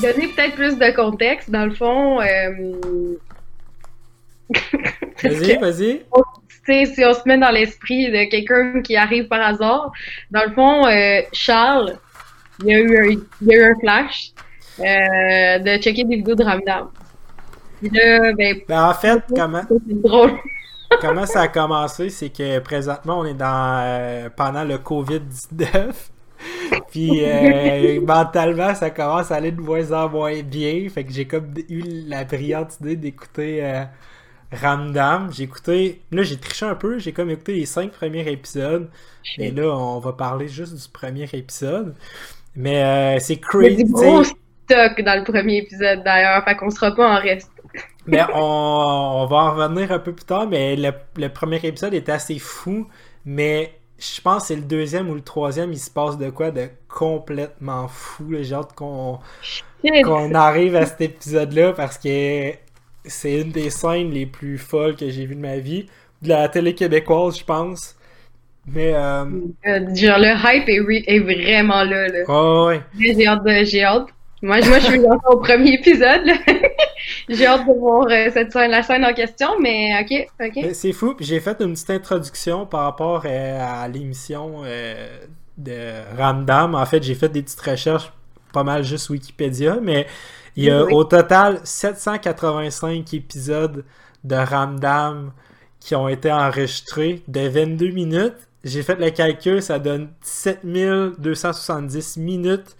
donner peut-être plus de contexte, dans le fond. vas-y, vas-y. Si on se met dans l'esprit de quelqu'un qui arrive par hasard, dans le fond, Charles, il y a eu un, il y a eu un flash de checker des vidéos de Ramdam. ben, ben, en fait, comment, comment ça a commencé, c'est que présentement, on est dans pendant le COVID-19. Puis euh, mentalement, ça commence à aller de moins en moins bien. Fait que j'ai comme eu la brillante idée d'écouter euh, Ramdam. J'ai écouté. Là, j'ai triché un peu. J'ai comme écouté les cinq premiers épisodes. Et là, on va parler juste du premier épisode. Mais euh, c'est crazy. Du gros stock dans le premier épisode d'ailleurs. Fait qu'on sera pas en reste. mais on, va en revenir un peu plus tard. Mais le, le premier épisode est assez fou. Mais je pense que c'est le deuxième ou le troisième, il se passe de quoi de complètement fou. J'ai hâte qu'on qu'on arrive à cet épisode-là parce que c'est une des scènes les plus folles que j'ai vues de ma vie. De la télé québécoise, je pense. Mais. Euh... euh genre, le hype est, vraiment là. là. Oh, ouais. J'ai hâte. J'ai hâte. Moi, moi, je suis encore au premier épisode. j'ai hâte de voir euh, cette scène, la scène en question, mais ok, ok. C'est fou. J'ai fait une petite introduction par rapport euh, à l'émission euh, de Ramdam. En fait, j'ai fait des petites recherches, pas mal juste Wikipédia, mais il y a au total 785 épisodes de Ramdam qui ont été enregistrés de 22 minutes. J'ai fait le calcul, ça donne 7270 minutes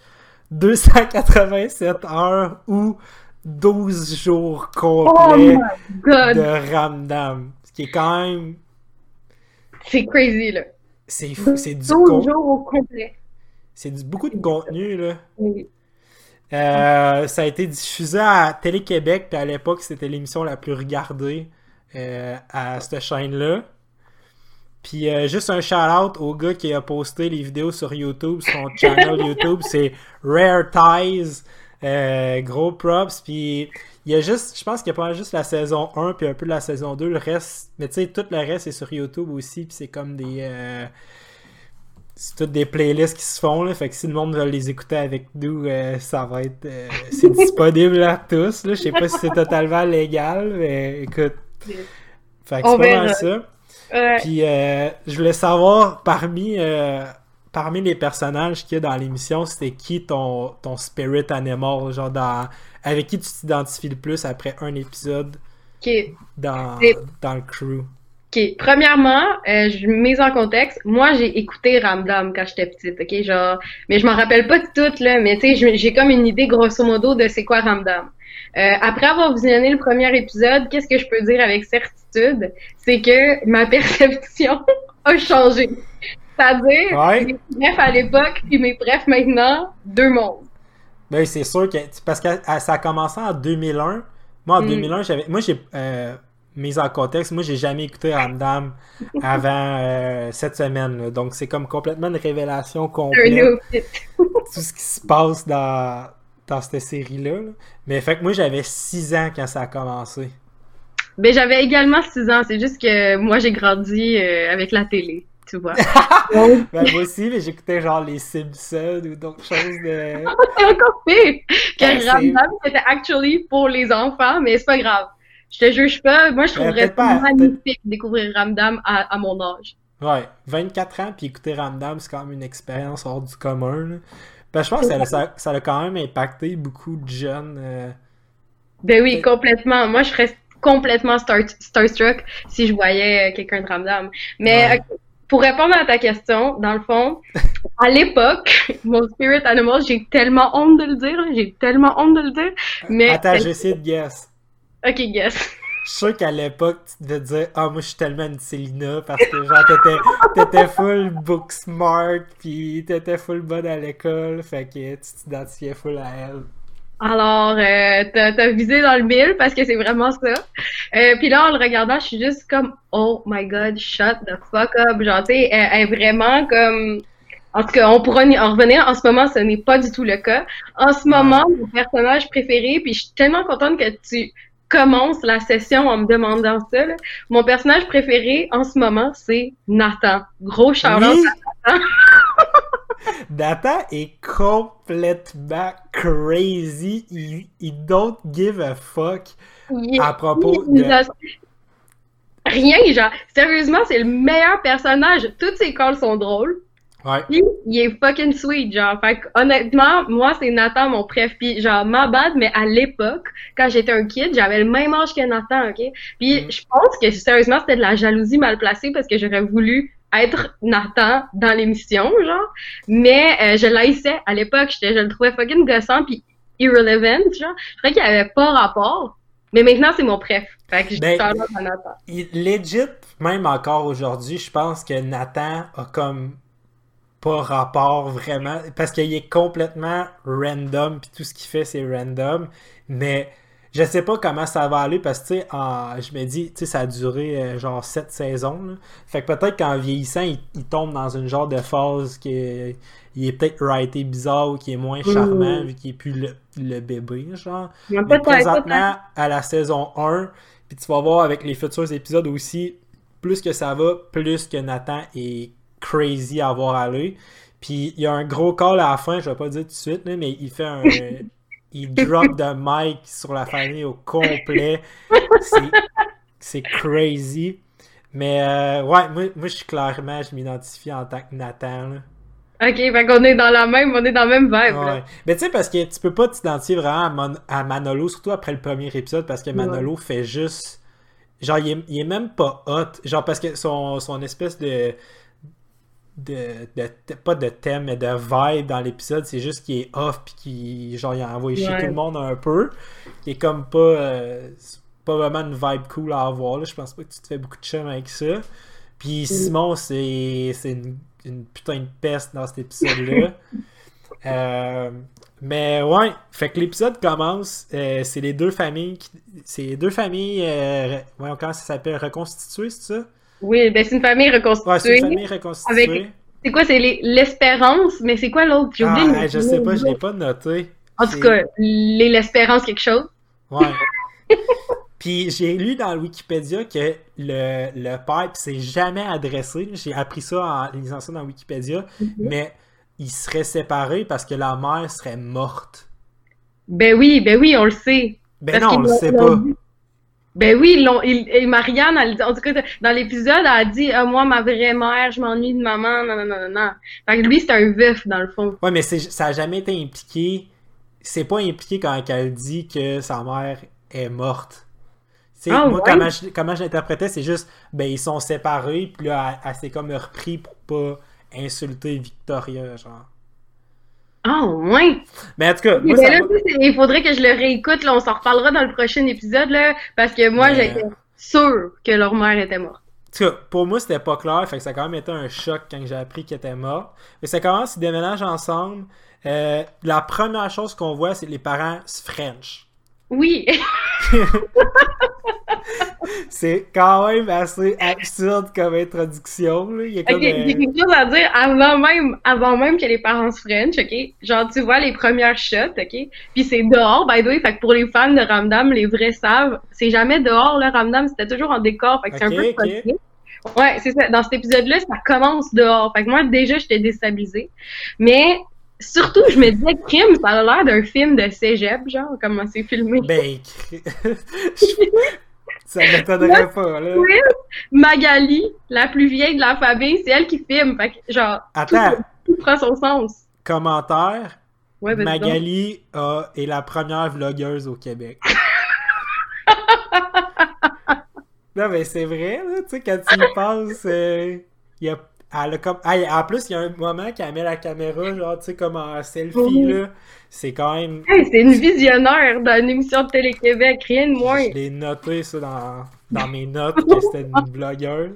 287 heures ou 12 jours complets oh de Ramdam. Ce qui est quand même. C'est crazy, là. C'est fou, c'est du 12 jours au complet. C'est beaucoup de contenu, là. Euh, ça a été diffusé à Télé-Québec, puis à l'époque, c'était l'émission la plus regardée euh, à cette chaîne-là. Puis euh, juste un shout-out au gars qui a posté les vidéos sur YouTube, son channel YouTube, c'est Rare Ties. Euh, gros props. Puis il y a juste, je pense qu'il y a pas juste la saison 1 puis un peu de la saison 2. Le reste, mais tu sais, tout le reste est sur YouTube aussi. Puis c'est comme des. Euh, c'est toutes des playlists qui se font. Là, fait que si le monde veut les écouter avec nous, ça va être. c'est disponible à tous. Là. Je sais pas si c'est totalement légal, mais écoute. Fait que c'est pas mal ça. Puis euh, je voulais savoir parmi euh, parmi les personnages qu'il y a dans l'émission, c'était qui ton, ton spirit animal, genre dans, avec qui tu t'identifies le plus après un épisode dans, dans le crew? OK. Premièrement, euh, je mets en contexte. Moi, j'ai écouté Ramdam quand j'étais petite, OK? Genre, mais je m'en rappelle pas de tout, là. Mais tu sais, j'ai comme une idée, grosso modo, de c'est quoi Ramdam. Euh, après avoir visionné le premier épisode, qu'est-ce que je peux dire avec certitude? C'est que ma perception a changé. C'est-à-dire, mes brefs à l'époque et mes brefs maintenant, deux mondes. Ben, c'est sûr que. Parce que ça a commencé en 2001. Moi, en 2001, mm. j'avais. Moi, j'ai. Euh, mise en contexte, moi, j'ai jamais écouté Ramdam avant euh, cette semaine. Donc, c'est comme complètement une révélation complète. tout ce qui se passe dans, dans cette série-là. Mais fait que moi, j'avais 6 ans quand ça a commencé. Ben, j'avais également 6 ans. C'est juste que moi, j'ai grandi euh, avec la télé, tu vois. ben, moi aussi, mais j'écoutais genre les Simpsons ou d'autres choses de. c'est encore pire! Que Ramdam, c'était actually pour les enfants, mais c'est pas grave. Je te juge pas. Moi, je ben, trouverais ça magnifique de découvrir Ramdam à, à, mon âge. Ouais, 24 ans, puis écouter Ramdam, c'est quand même une expérience hors du commun. Là. Ben, je pense que ça, ça, a quand même impacté beaucoup de jeunes. Euh, ben oui, complètement. Moi, je serais complètement star starstruck si je voyais quelqu'un de Ramdam. Mais pour répondre à ta question, dans le fond, à l'époque, mon spirit animal, j'ai tellement honte de le dire, j'ai tellement honte de le dire. Mais Attends, j'essaie de guess. Ok, guess. Je suis sûr qu'à l'époque, tu devais dire Ah, moi, je suis tellement une Célina parce que, genre, t'étais, t'étais full book smart, puis t'étais full bonne à l'école, fait que tu t'identifiais full à elle. Alors, euh, t'as, visé dans le mille parce que c'est vraiment ça. Euh, puis là, en le regardant, je suis juste comme Oh my god, shut the fuck up. Genre, tu sais, elle, est vraiment comme. En tout cas, on pourra en revenir. En ce moment, ce n'est pas du tout le cas. En ce moment, mon personnage préféré, puis je suis tellement contente que tu commence la session en me demandant ça. Mon personnage préféré en ce moment, c'est Nathan. Gros shout Nathan. Nathan est complètement crazy. Il, il don't give a fuck Il- à propos de. Rien, genre, sérieusement, c'est le meilleur personnage. Toutes ses calls sont drôles. Ouais. Puis, il est fucking sweet, genre. Fait que, honnêtement, moi, c'est Nathan mon préf. Puis, genre, ma bad, mais à l'époque, quand j'étais un kid, j'avais le même âge que Nathan, OK? Puis, Mm. je pense que, sérieusement, c'était de la jalousie mal placée parce que j'aurais voulu être Nathan dans l'émission, genre. Mais euh, je l'haïssais à l'époque. Je le trouvais fucking gossant puis irrelevant, genre. Je trouvais qu'il avait pas rapport. Mais maintenant, c'est mon préf. Fait que je Ben, à Nathan. Legit, même encore aujourd'hui, je pense que Nathan a comme pas rapport vraiment parce qu'il est complètement random puis tout ce qu'il fait c'est random mais je sais pas comment ça va aller parce que tu sais en- je me dis tu sais ça a duré euh, genre sept saisons là. fait que peut-être qu'en vieillissant il, il tombe dans une genre de phase qui est, il est peut-être writé bizarre ou qui est moins charmant Mm. vu qu'il est plus le, le bébé genre Mais présentement, à la saison 1, puis tu vas voir avec les futurs épisodes aussi, plus que ça va, plus que Nathan est crazy à voir aller. Puis il y a un gros call à la fin, je vais pas le dire tout de suite, là, mais il fait un. il drop de mic sur la famille au complet. C'est- crazy. Mais euh, ouais, moi, moi je suis clairement, je m'identifie en tant que Nathan. là. Ok, fait qu'on est dans la même, on est dans le même vibe, là. Mais tu sais, parce que tu peux pas t'identifier vraiment à, Mon- à Manolo, surtout après le premier épisode, parce que Manolo fait juste. Genre, il est, il est même pas hot. Genre, parce que son, son espèce de. De, de- pas de thème, mais de vibe dans l'épisode, c'est juste qu'il est off, puis qu'il genre, il a envoyé Ouais. tout le monde un peu. Qui est comme pas. euh, pas vraiment une vibe cool à avoir, là. Je pense pas que tu te fais beaucoup de chum avec ça. Puis Simon, c'est c'est une, une putain de peste dans cet épisode-là. Euh, mais ouais, fait que l'épisode commence, euh, c'est les deux familles, c'est les deux familles, ouais, comment ça s'appelle, reconstituées, c'est ça? Oui, ben c'est une famille Ouais, c'est reconstituée. une famille reconstituée. Avec- C'est quoi, c'est les- l'espérance, mais c'est quoi l'autre? J'ai oublié Ah, je sais pas, je l'ai pas noté. En tout cas, les l'espérance quelque chose. Ouais. Puis j'ai lu dans le Wikipédia que le, le père, puis c'est jamais adressé, j'ai appris ça en lisant ça dans Wikipédia, mais il serait séparé parce que la mère serait morte. Ben oui, ben oui, on le sait. Ben Parce non, on le sait ils pas. dit. Ben oui, ils et Marianne, elle, en tout cas, dans l'épisode, elle a dit Ah, Moi, ma vraie mère, je m'ennuie de maman, non, non, non, non. Fait que lui, c'est un veuf, dans le fond. Ouais, mais c'est- ça a jamais été impliqué. C'est pas impliqué quand elle dit que sa mère est morte. Ah, moi, ouais? comment je, comment je l'interprétais, c'est juste, ben, ils sont séparés, puis là, elle, elle s'est comme repris pour pas insulter Victoria, genre. Ah, ouais. Mais en tout cas, moi, ça là, il faudrait que je le réécoute, là, on s'en reparlera dans le prochain épisode, là, parce que moi, Mais- j'étais sûre que leur mère était morte. En tout cas, pour moi, c'était pas clair, fait que ça a quand même été un choc quand j'ai appris qu'elle était morte. Mais ça commence, ils déménagent ensemble. Euh, la première chose qu'on voit, c'est que les parents se French. Oui. C'est quand même assez absurde comme introduction. Là. Il y a Ok, comme, euh, j'ai quelque chose à dire avant même, avant même que les parents se French, ok? Genre, tu vois les premières shots, ok? Puis c'est dehors, by the way, fait que pour les fans de Ramdam, les vrais savent, c'est jamais dehors, là, Ramdam, c'était toujours en décor, fait que c'est un peu ok. frustré. Ouais, c'est ça. Dans cet épisode-là, ça commence dehors. Fait que moi, déjà, j'étais déstabilisée. Mais, surtout, je me disais, crime, ça a l'air d'un film de cégep, genre, comment c'est filmé. Ben, ça m'étonnerait pas, là. Oui. Magali, la plus vieille de la famille, c'est elle qui filme. Fait que, genre, Attends, tout prend son sens. commentaire. Ouais, ben. Magali a- est la première vlogueuse au Québec. non, mais c'est vrai, là, tu sais, quand tu y penses, euh, il y a, elle a comme, ah, en plus, il y a un moment qu'elle met la caméra, genre, tu sais, comme en selfie, là. C'est quand même. Hey, c'est une visionnaire dans une émission de Télé-Québec, rien de moins. Je l'ai noté, ça, dans, dans mes notes, que c'était une blogueuse.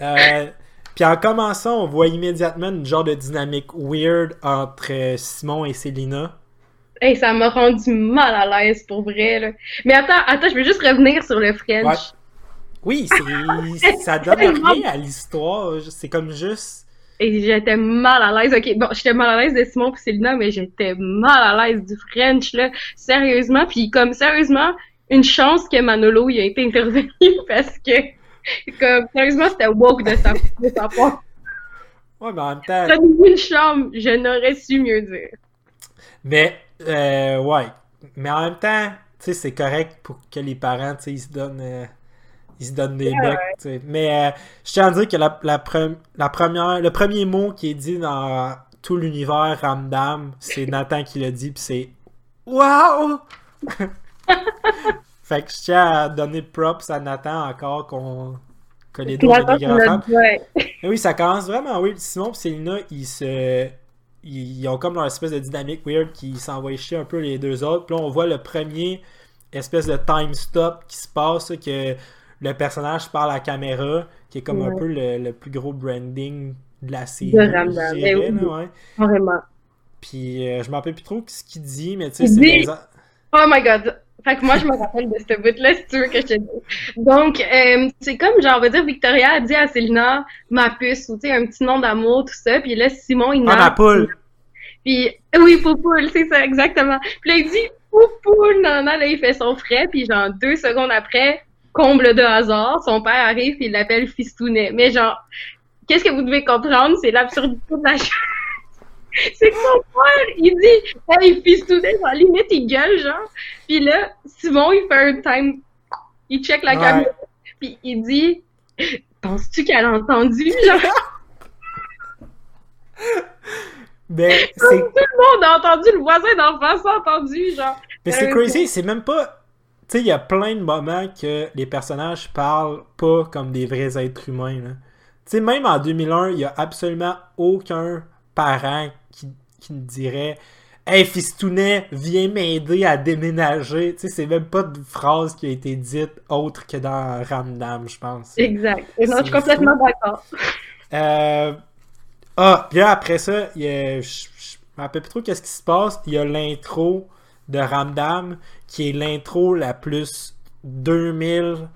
Euh, puis en commençant, on voit immédiatement une genre de dynamique weird entre euh, Simon et Célina. Hey, ça m'a rendu mal à l'aise pour vrai, là. Mais attends, attends, je veux juste revenir sur le French. Oui, ça donne rien à l'histoire. C'est comme juste. Et j'étais mal à l'aise. Ok, bon, j'étais mal à l'aise de Simon et Célina, mais j'étais mal à l'aise du French, là. Sérieusement. Puis comme, sérieusement, une chance que Manolo il a été intervenu parce que, comme, sérieusement, c'était woke de sa, de sa part. Ouais, mais en même temps. Une chambre, je n'aurais su mieux dire. Mais, euh, ouais. Mais en même temps, tu sais, c'est correct pour que les parents, tu sais, ils se donnent. euh, ils se donnent des Ouais, becs, ouais. Mais euh, je tiens à dire que la, la, pre- la première, le premier mot qui est dit dans tout l'univers Ramdam, c'est Nathan qui l'a dit, puis c'est Waouh! fait que je tiens à donner props à Nathan encore qu'on que les deux des grands ouais. Oui, ça commence vraiment weird. Simon et Célina, ils se. Ils, ils ont comme leur espèce de dynamique weird qui s'envoie chier un peu les deux autres. Puis là, on voit le premier espèce de time stop qui se passe, que le personnage parle à la caméra, qui est comme un peu le, le plus gros branding de la série. De dirais, eh oui. là, ouais. Vraiment. Puis euh, je m'en rappelle plus trop ce qu'il dit, mais tu sais, c'est dit- Oh my god. Fait que moi, je me rappelle de ce bout-là, si tu veux que je te dise. Donc, euh, c'est comme, genre, on va dire, Victoria a dit à Célina, ma puce, ou tu sais, un petit nom d'amour, tout ça. Puis là, Simon, il Ah, ma poule! Puis, oui, Poupoule, c'est ça, exactement. Puis là, il dit Poupoule, non, non, là, il fait son frais. Puis, genre, deux secondes après, comble de hasard, son père arrive et il l'appelle Fistounet. Mais, genre, qu'est-ce que vous devez comprendre? C'est l'absurdité de la chose. C'est que son père, il dit Hey, Fistounet, genre, limite, il gueule, genre. Puis là, Simon, il fait un time. Il check la Ouais. caméra. Puis il dit Penses-tu qu'elle a entendu? Genre, Mais tout le monde a entendu, le voisin d'en face a entendu, genre. Mais c'est Euh, crazy, c'est même pas. Tu sais, il y a plein de moments que les personnages parlent pas comme des vrais êtres humains. là. Tu sais, même en 2001, il y a absolument aucun parent qui, qui ne dirait Hey Fistounet, viens m'aider à déménager. Tu sais, c'est même pas de phrase qui a été dite autre que dans Ramdam, je pense. Exact. Et non, je suis complètement d'accord. Euh... Ah, puis là, après ça, il y a... je, je me rappelle plus trop qu'est-ce qui se passe. Il y a l'intro de Ramdam, qui est l'intro la plus 2000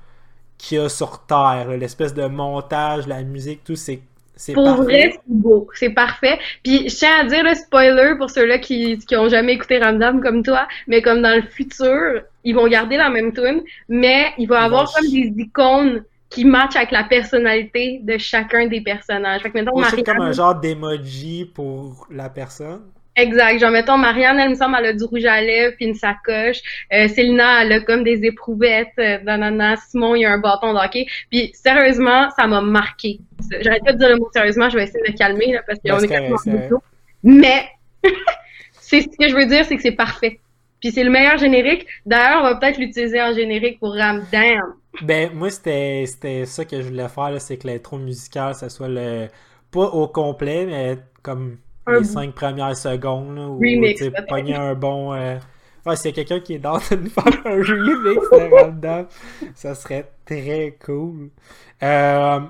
qu'il y a sur Terre. L'espèce de montage, la musique, tout, c'est c'est Pour parfait. vrai, c'est beau. C'est parfait. Puis, je tiens à dire le spoiler pour ceux-là qui, qui ont jamais écouté Ramdam comme toi, mais comme dans le futur, ils vont garder la même tune, mais il va Ils avoir comme des icônes qui matchent avec la personnalité de chacun des personnages. Fait que, mettons, comme un genre d'emoji pour la personne. Exact. Genre, mettons, Marianne, elle me semble, elle a du rouge à lèvres puis une sacoche. Euh, Célina, elle a comme des éprouvettes. Euh, nanana. Simon, il a un bâton de hockey. Puis, sérieusement, ça m'a marqué. J'arrête pas de dire le mot sérieusement, je vais essayer de me calmer, là, parce Ben, qu'on c'est est quand même. Mais, c'est ce que je veux dire, c'est que c'est parfait. Puis c'est le meilleur générique. D'ailleurs, on va peut-être l'utiliser en générique pour Ramdam. Ben, moi, c'était c'était ça que je voulais faire, c'est que l'intro musicale, ça soit le. Pas au complet, mais comme les cinq premières secondes, là, où tu pogner un bon. Euh... Ouais, a quelqu'un qui est dans de nous faire un remix de Ramdam, ça serait très cool. Euh...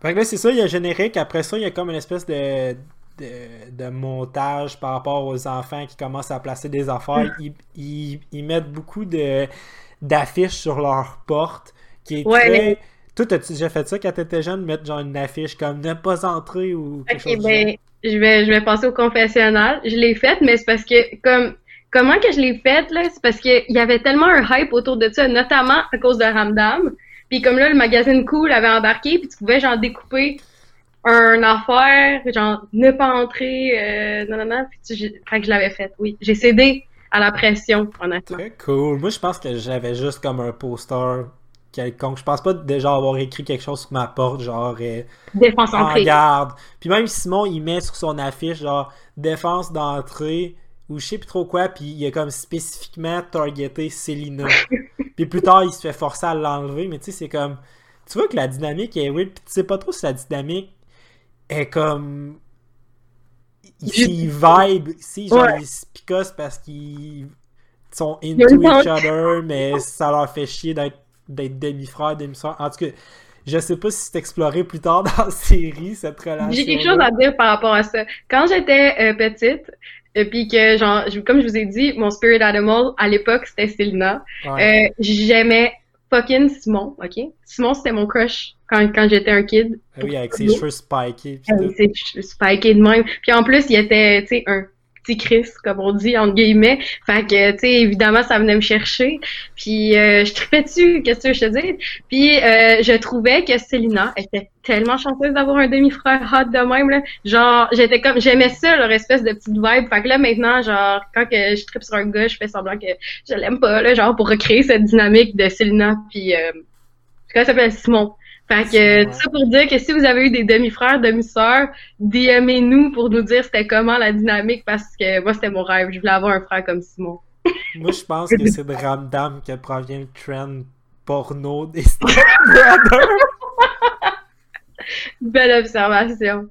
Fait que là, c'est ça, il y a le générique. Après ça, il y a comme une espèce de, de, de montage par rapport aux enfants qui commencent à placer des affaires. Ils, ils, ils mettent beaucoup de d'affiches sur leur porte qui est Ouais, très... mais- Toi, t'as-tu déjà fait ça quand t'étais jeune, mettre genre une affiche comme ne pas entrer ou quelque chose ben, je vais, je vais passer au confessionnal. Je l'ai faite, mais c'est parce que, comme, comment que je l'ai faite, là, c'est parce qu'il y avait tellement un hype autour de ça, notamment à cause de Ramdam. Puis comme là, le magazine Cool avait embarqué, puis tu pouvais, genre, découper un affaire, genre, ne pas entrer, euh, non, non, non, puis tu, fait que je l'avais faite, oui. J'ai cédé à la pression, honnêtement. Très cool. Moi, je pense que j'avais juste comme un poster quelconque. Je pense pas déjà avoir écrit quelque chose sur ma porte, genre euh, Défense en garde. Puis même Simon, il met sur son affiche genre défense d'entrée ou je sais plus trop quoi, puis il a comme spécifiquement targeté Célina. puis plus tard, il se fait forcer à l'enlever, mais tu sais, c'est comme. Tu vois que la dynamique est weird, puis tu sais pas trop si la dynamique est comme. S'ils vibe, si genre Ouais. ils se picossent parce qu'ils sont into each other, mais ça leur fait chier d'être d'être demi-frère, demi-soeur. En tout cas, je sais pas si c'est exploré plus tard dans la série, cette relation. J'ai quelque chose à dire par rapport à ça. Quand j'étais euh, petite, euh, puis que genre, je- comme je vous ai dit, mon spirit animal à l'époque c'était Selena. Ouais. Euh, j'aimais fucking Simon, ok? Simon c'était mon crush quand, quand j'étais un kid. Ah oui, avec ses cheveux spikés. pis Euh, tout. C'est spiké de même. Puis en plus, il était, tu sais, un petit Chris, comme on dit, entre guillemets. Fait que, tu sais, évidemment, ça venait me chercher. Puis, euh, je tripais dessus, qu'est-ce que je te dis? Puis, euh, je trouvais que Célina était tellement chanceuse d'avoir un demi-frère hot de même, là. Genre, j'étais comme, j'aimais ça, leur espèce de petite vibe. Fait que là, maintenant, genre, quand que je tripe sur un gars, je fais semblant que je l'aime pas, là, genre, pour recréer cette dynamique de Célina. Puis, euh, comment ça s'appelle? Simon. Fait que, tout ça pour dire que si vous avez eu des demi-frères, demi-sœurs, DMez-nous pour nous dire c'était comment la dynamique parce que moi, c'était mon rêve. Je voulais avoir un frère comme Simon. moi, je pense que c'est de Ramdam que provient le trend porno des Belle observation.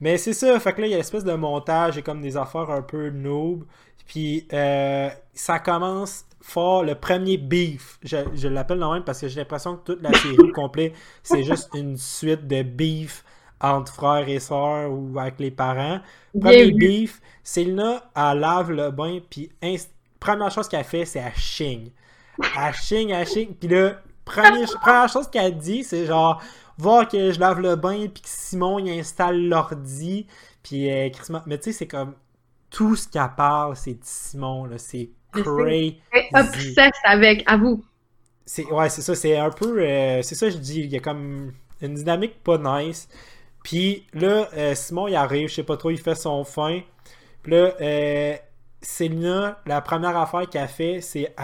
Mais c'est ça, fait que là, il y a l'espèce de montage et comme des affaires un peu noob. Puis euh, ça commence fort le premier beef. Je, je l'appelle même parce que j'ai l'impression que toute la série au complet, c'est juste une suite de beef entre frères et sœurs ou avec les parents. Premier beef, Selena, elle lave le bain, puis première chose qu'elle fait, c'est elle chigne. Elle chigne, elle chigne, puis là, première, première chose qu'elle dit, c'est genre, voir que je lave le bain, puis que Simon, il installe l'ordi, puis euh, Mais tu sais, c'est comme, tout ce qu'elle parle, c'est Simon, là, c'est crazy. Obsesse avec, à vous. Ouais, c'est ça, c'est un peu. Euh, c'est ça, je dis, il y a comme une dynamique pas nice. Puis là, euh, Simon, il arrive, je sais pas trop, il fait son fin. Puis là, euh, Célina, la première affaire qu'elle fait, c'est.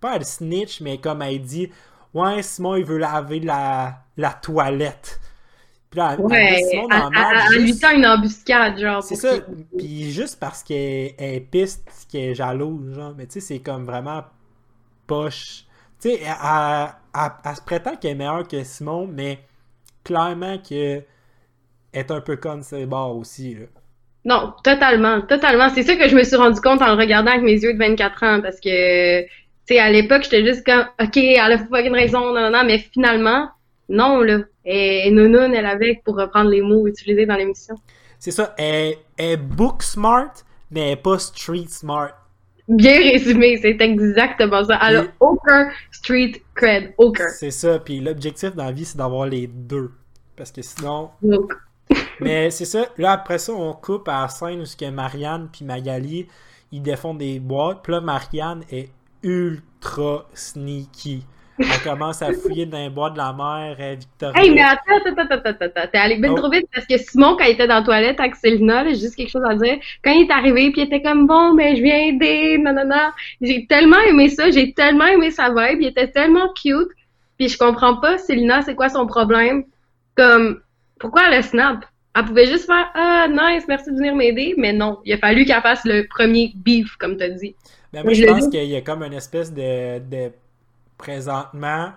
Pas elle snitch, mais comme elle dit Ouais, Simon, il veut laver la, la toilette. Puis là, ouais, elle, lui tend une embuscade, genre. C'est ça. Puis juste parce qu'elle est piste, qu'elle est jalouse, genre. Mais tu sais, c'est comme vraiment poche. Tu sais, elle, se prétend qu'elle est meilleure que Simon, mais clairement qu'elle est un peu conne ses bords aussi, là. Non, totalement, totalement. C'est ça que je me suis rendu compte en le regardant avec mes yeux de 24 ans, parce que, sais, à l'époque, j'étais juste comme, OK, elle a pas une raison, non, non, mais finalement, non, là. Et, Nounoun, elle avec pour reprendre les mots utilisés dans l'émission. C'est ça. Elle, est book smart, mais elle n'est pas street smart. Bien résumé, c'est exactement ça. Elle a aucun street cred, aucun. C'est ça. Puis l'objectif dans la vie, c'est d'avoir les deux. Parce que sinon. mais c'est ça. Là, après ça, on coupe à la scène où Marianne puis Magali, ils défendent des boîtes. Puis là, Marianne est ultra sneaky. Elle commence à fouiller dans les bois de la mer, Victoria. Hey, mais attends, attends, attends, attends, attends. T'es allé bien oh. trop vite parce que Simon, quand il était dans la toilette avec Célina, j'ai juste quelque chose à dire. Quand il est arrivé, puis il était comme bon, mais je viens aider, non, non, non. J'ai tellement aimé ça, j'ai tellement aimé sa vibe, il était tellement cute. Puis je comprends pas, Célina, c'est quoi son problème? Comme, pourquoi elle snap? Elle pouvait juste faire Ah, nice, merci de venir m'aider, mais non, il a fallu qu'elle fasse le premier beef, comme tu as dit. Ben, moi, je, pense qu'il y a comme une espèce de, de présentement,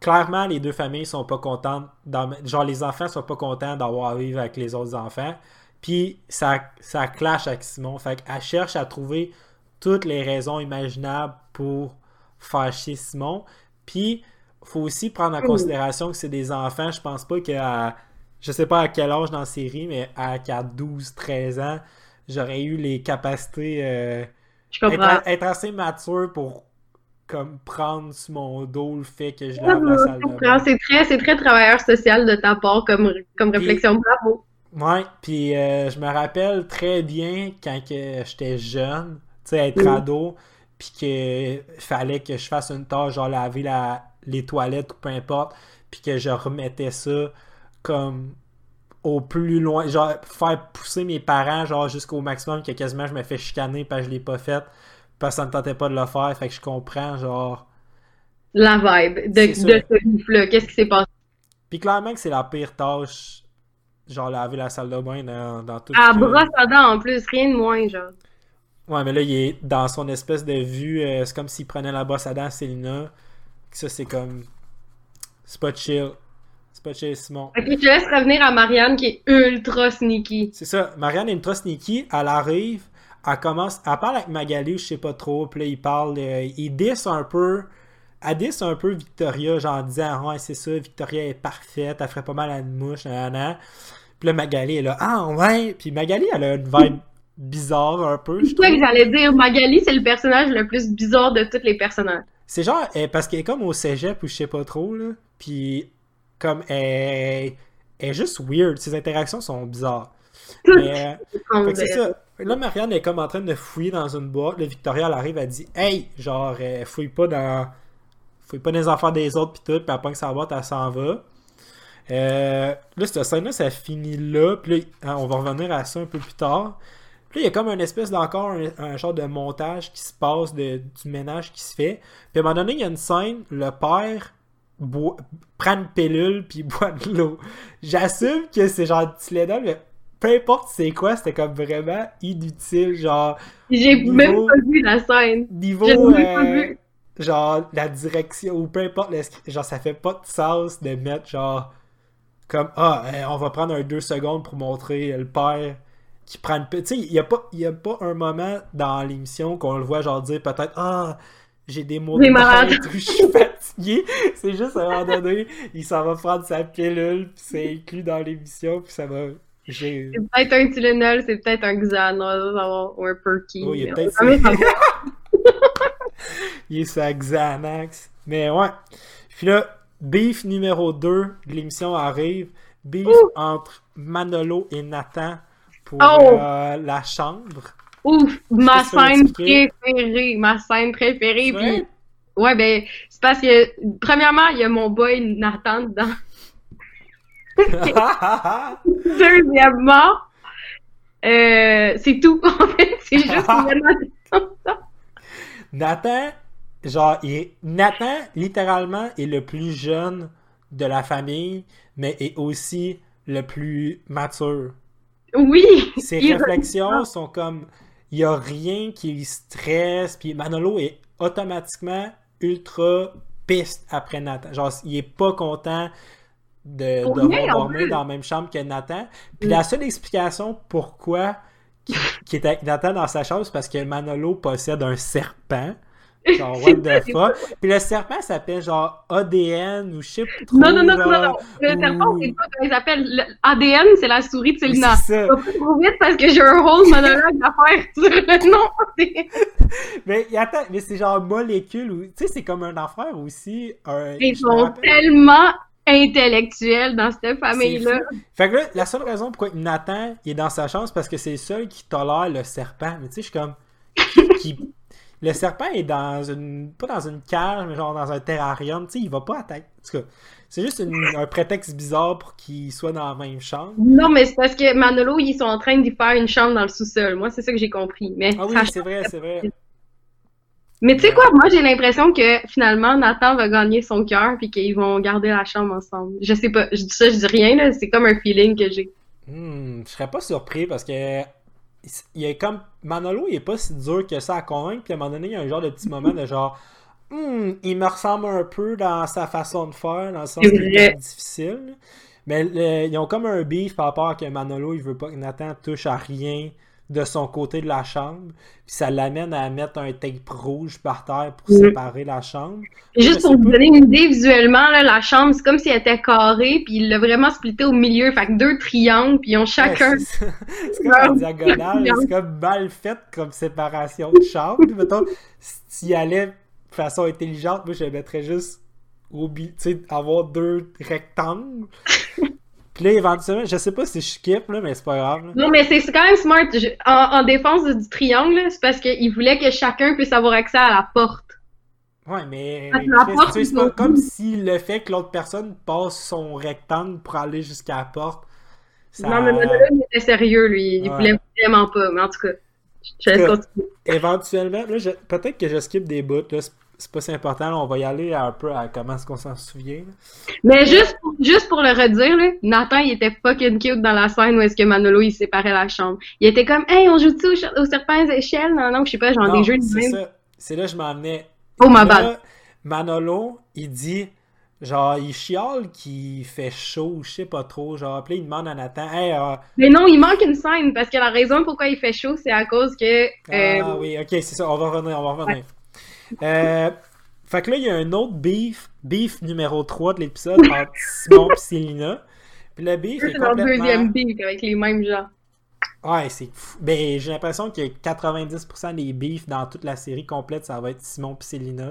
clairement, les deux familles sont pas contentes. genre, les enfants sont pas contents d'avoir à vivre avec les autres enfants. Puis, ça, ça clash avec Simon. Fait qu'elle cherche à trouver toutes les raisons imaginables pour fâcher Simon. Puis, faut aussi prendre en considération que c'est des enfants. Je pense pas qu'à. Je sais pas à quel âge dans la série, mais à, 12, 13 ans, j'aurais eu les capacités. Euh, être, assez mature pour comme prendre sur mon dos le fait que je lave la salle de. C'est très, c'est très travailleur social de ta part comme, comme réflexion. Bravo. Ouais, puis euh, je me rappelle très bien quand que j'étais jeune, tu sais, être ado, puis qu'il fallait que je fasse une tâche, genre laver la, les toilettes ou peu importe, puis que je remettais ça comme au plus loin, genre faire pousser mes parents genre jusqu'au maximum que quasiment je me fais chicaner parce que je l'ai pas fait parce que ça me tentait pas de le faire, fait que je comprends, genre. La vibe de, ce là Qu'est-ce qui s'est passé? Puis clairement que c'est la pire tâche, genre laver la salle de bain dans, dans tout. Ah, brosse à dents en plus, rien de moins, genre. Ouais, mais là, il est dans son espèce de vue, euh, c'est comme s'il prenait la brosse à dents à Célina. Ça, c'est comme. C'est pas chill. Chill, Simon. Ok, je te laisse revenir à Marianne qui est ultra sneaky. C'est ça. Marianne est ultra sneaky. Elle arrive elle commence, elle parle avec Magali, je sais pas trop, puis là, il parle, euh, il un peu, elle diss un peu Victoria, genre en disant, ouais, c'est ça, Victoria est parfaite, elle ferait pas mal à une mouche, nan, Puis là, Magali est là, ah ouais, puis Magali, elle a une vibe bizarre un peu. C'est ça que j'allais dire, Magali, c'est le personnage le plus bizarre de tous les personnages. C'est genre, parce qu'elle est comme au cégep ou je sais pas trop, là, puis comme elle, elle est juste weird, ses interactions sont bizarres. Mais, fait que c'est ça. Là, Marianne est comme en train de fouiller dans une boîte. Le Victoria, elle arrive, elle dit Hey, genre, euh, fouille pas dans. Fouille pas dans les affaires des autres, pis tout, pis après que sa boîte, elle s'en va. Euh, là, cette scène-là, ça finit là. Puis là, hein, on va revenir à ça un peu plus tard. Puis là, il y a comme une espèce d'encore un, genre de montage qui se passe de, du ménage qui se fait. Puis à un moment donné, il y a une scène, le père prend une pilule puis boit de l'eau. J'assume que c'est genre Tylenol, mais peu importe c'est quoi, c'était comme vraiment inutile, genre... J'ai même pas vu la scène. Niveau... Euh, genre, la direction, ou peu importe, genre, ça fait pas de sens de mettre, genre, comme, ah, euh, on va prendre un deux secondes pour montrer le père qui prend une... Tu sais, il y a, pas, y a pas un moment dans l'émission qu'on le voit, genre, dire peut-être, ah, j'ai des mots de tête je suis fatigué. C'est juste à un moment donné, il s'en va prendre sa pilule, puis c'est inclus dans l'émission, puis ça va c'est peut-être un Tylenol, c'est peut-être un Xanax ou un Perky. Oh, il est peut-être Il est sa Xanax. Mais ouais. Puis là, beef numéro 2 de l'émission arrive. Beef entre Manolo et Nathan pour oh! euh, la chambre. Ouf, ma scène préférée, ma scène préférée. Puis, ouais, ben, c'est parce que, premièrement, il y a mon boy Nathan dedans. Deuxièmement, euh, c'est tout, en fait. C'est juste Nathan, genre, il Nathan, littéralement, est le plus jeune de la famille, mais est aussi le plus mature. Oui! Ses réflexions sont comme. Il n'y a rien qui lui stresse, puis Manolo est automatiquement ultra piste après Nathan. Genre, il est pas content de, de dormir dans la même chambre que Nathan. Puis la seule explication pourquoi qui, était avec Nathan dans sa chambre, c'est parce que Manolo possède un serpent. Genre, what the fuck? Puis le serpent s'appelle genre ADN ou je sais pas trop. Non, non, non, non, non. Le serpent, c'est pas comment il s'appelle. ADN, c'est la souris de. C'est ça. Pas trop vite parce que j'ai un whole monologue à faire sur le nom. mais attends, mais c'est genre molécule ou. Tu sais, c'est comme un affaire aussi. Ils sont tellement intellectuel dans cette famille-là. Fait que là, la seule raison pourquoi Nathan est dans sa c'est parce que c'est le seul qui tolère le serpent. Mais tu sais, je suis comme. Le serpent est dans une. Pas dans une cage, mais genre dans un terrarium. Tu sais, il va pas attaquer. En tout cas, c'est juste un prétexte bizarre pour qu'il soit dans la même chambre. Non, mais c'est parce que Manolo, ils sont en train d'y faire une chambre dans le sous-sol. Moi, c'est ça que j'ai compris. Mais ah oui, c'est vrai, c'est vrai. Mais tu sais quoi, moi j'ai l'impression que finalement Nathan va gagner son cœur puis qu'ils vont garder la chambre ensemble. Je sais pas, je dis ça, je dis rien là, c'est comme un feeling que j'ai. Hmm, je serais pas surpris parce que il est comme Manolo, il est pas si dur que ça à convaincre puis à un moment donné, il y a un genre de petit moment de genre hmm, il me ressemble un peu dans sa façon de faire, dans le sens que c'est difficile. Mais ils ont comme un beef par rapport à que Manolo, il veut pas que Nathan touche à rien de son côté de la chambre. Puis ça l'amène à mettre un tape rouge par terre pour séparer la chambre. juste pour vous donner une idée visuellement, là, la chambre, c'est comme si elle était carrée, puis il l'a vraiment splitté au milieu. Fait que deux triangles, puis ils ont chacun. c'est comme la diagonale, c'est comme mal fait comme séparation de chambre. mettons, s'il allait de façon intelligente, moi je mettrais juste au tu sais, avoir deux rectangles. Puis là, éventuellement, je sais pas si je skip, là, mais c'est pas grave. Non, mais c'est quand même smart. en, défense du triangle, c'est parce qu'il voulait que chacun puisse avoir accès à la porte. Ouais, mais c'est pas comme si le fait que l'autre personne passe son rectangle pour aller jusqu'à la porte. Ça... Non, mais là, il était sérieux, lui. Il voulait vraiment pas. Mais en tout cas, je laisse continuer. Éventuellement, peut-être que je skip des bouts. Là, c'est pas si important, on va y aller un peu à comment est-ce qu'on s'en souvient. Mais juste pour, juste pour le redire, là, Nathan il était fucking cute dans la scène où est-ce que Manolo il séparait la chambre. Il était comme Hey, on joue-tu au, serpent échelle? Non, non, je sais pas, genre des jeux de ça. C'est là que je m'en venais. Oh ma bad. Manolo, il dit genre il chiale qu'il fait chaud, je sais pas trop, genre puis il demande à Nathan hey, euh, Mais non, il manque une scène parce que la raison pourquoi il fait chaud, c'est à cause que Ah euh, oui, OK, c'est ça, on va revenir, on va revenir. Euh, fait que là, il y a un autre beef, beef numéro 3 de l'épisode entre Simon et Célina. Puis le beef est, complètement... leur deuxième beef avec les mêmes gens. Ouais, c'est fou. Ben, j'ai l'impression que 90% des beefs dans toute la série complète, ça va être Simon et Célina.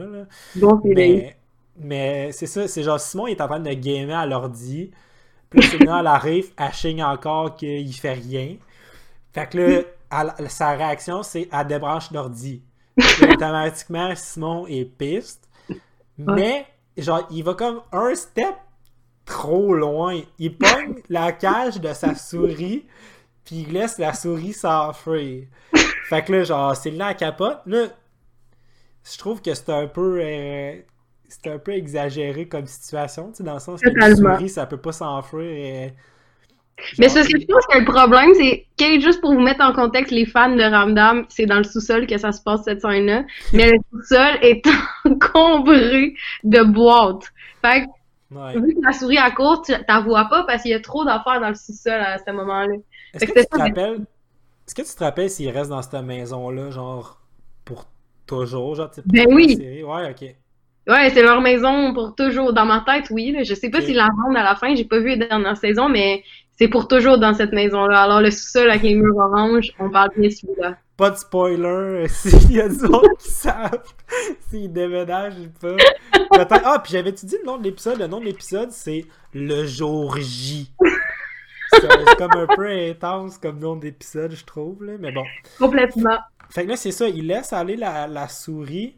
Bon, mais mais c'est ça, c'est genre Simon est en train de gamer à l'ordi. Puis là, Selena, elle arrive, elle chigne encore qu'il fait rien. Fait que là, elle- sa réaction, c'est elle débranche l'ordi. Automatiquement, Simon est piste. Mais, genre, il va comme un step trop loin. Il pogne la cage de sa souris, puis il laisse la souris s'enfuir. Fait que là, genre, c'est là la capote. Là, je trouve que c'est un peu. euh, c'est un peu exagéré comme situation, tu sais, dans le sens que la souris, ça peut pas s'enfuir. euh, Mais ce que je pense que le problème, c'est que juste pour vous mettre en contexte, les fans de Ramdam, c'est dans le sous-sol que ça se passe cette scène-là. Mais le sous-sol est encombré de boîtes. Fait que, ouais. vu que la souris à court, tu t'en vois pas parce qu'il y a trop d'affaires dans le sous-sol à ce moment-là. Est-ce que que tu te rappelles Est-ce que tu te rappelles s'il reste dans cette maison-là, genre pour toujours, genre tu sais, pour Ben oui. série? Ouais, ok. Ouais, c'est leur maison pour toujours. Dans ma tête, oui. Là. Je sais pas s'ils la vendent à la fin, j'ai pas vu les dernières saisons, mais c'est pour toujours dans cette maison-là. Alors, le sous-sol avec les murs orange, on parle bien celui-là. Pas de spoiler s'il y a du monde qui savent s'ils déménagent ou pas. Ah, puis j'avais-tu dit le nom de l'épisode? Le nom de l'épisode, c'est Le jour J. C'est c'est comme un peu intense comme nom d'épisode, je trouve, là, mais bon. Complètement. Fait que là, c'est ça, il laisse aller la, la souris.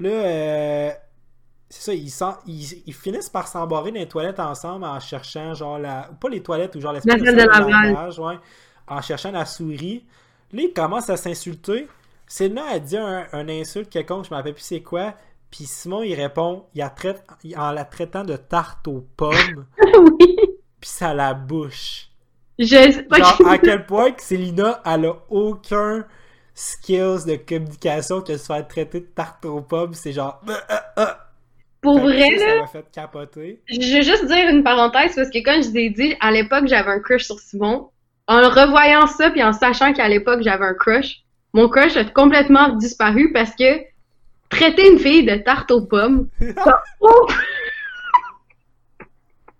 Là, euh, c'est ça, ils, s'en- ils, ils finissent par s'embarrer dans les toilettes ensemble en cherchant, genre, la. Pas les toilettes ou genre l'espèce La de lavage. lavage, ouais, en cherchant la souris. Là, ils commencent à s'insulter. Selena a dit un, un insulte quelconque, je me rappelle plus c'est quoi. Puis Simon, il répond il la traite, en la traitant de tarte aux pommes, oui. puis ça la bouche. Je... Genre, à quel point que Célina, elle a aucun skills de communication que se faire traiter de tarte aux pommes, c'est genre... euh, euh, euh. Pour vrai, là, ça m'a fait capoter. je vais juste dire une parenthèse parce que comme je t'ai dit, à l'époque, j'avais un crush sur Simon. En revoyant ça puis en sachant qu'à l'époque, j'avais un crush, mon crush a complètement disparu parce que traiter une fille de tarte aux pommes, ça-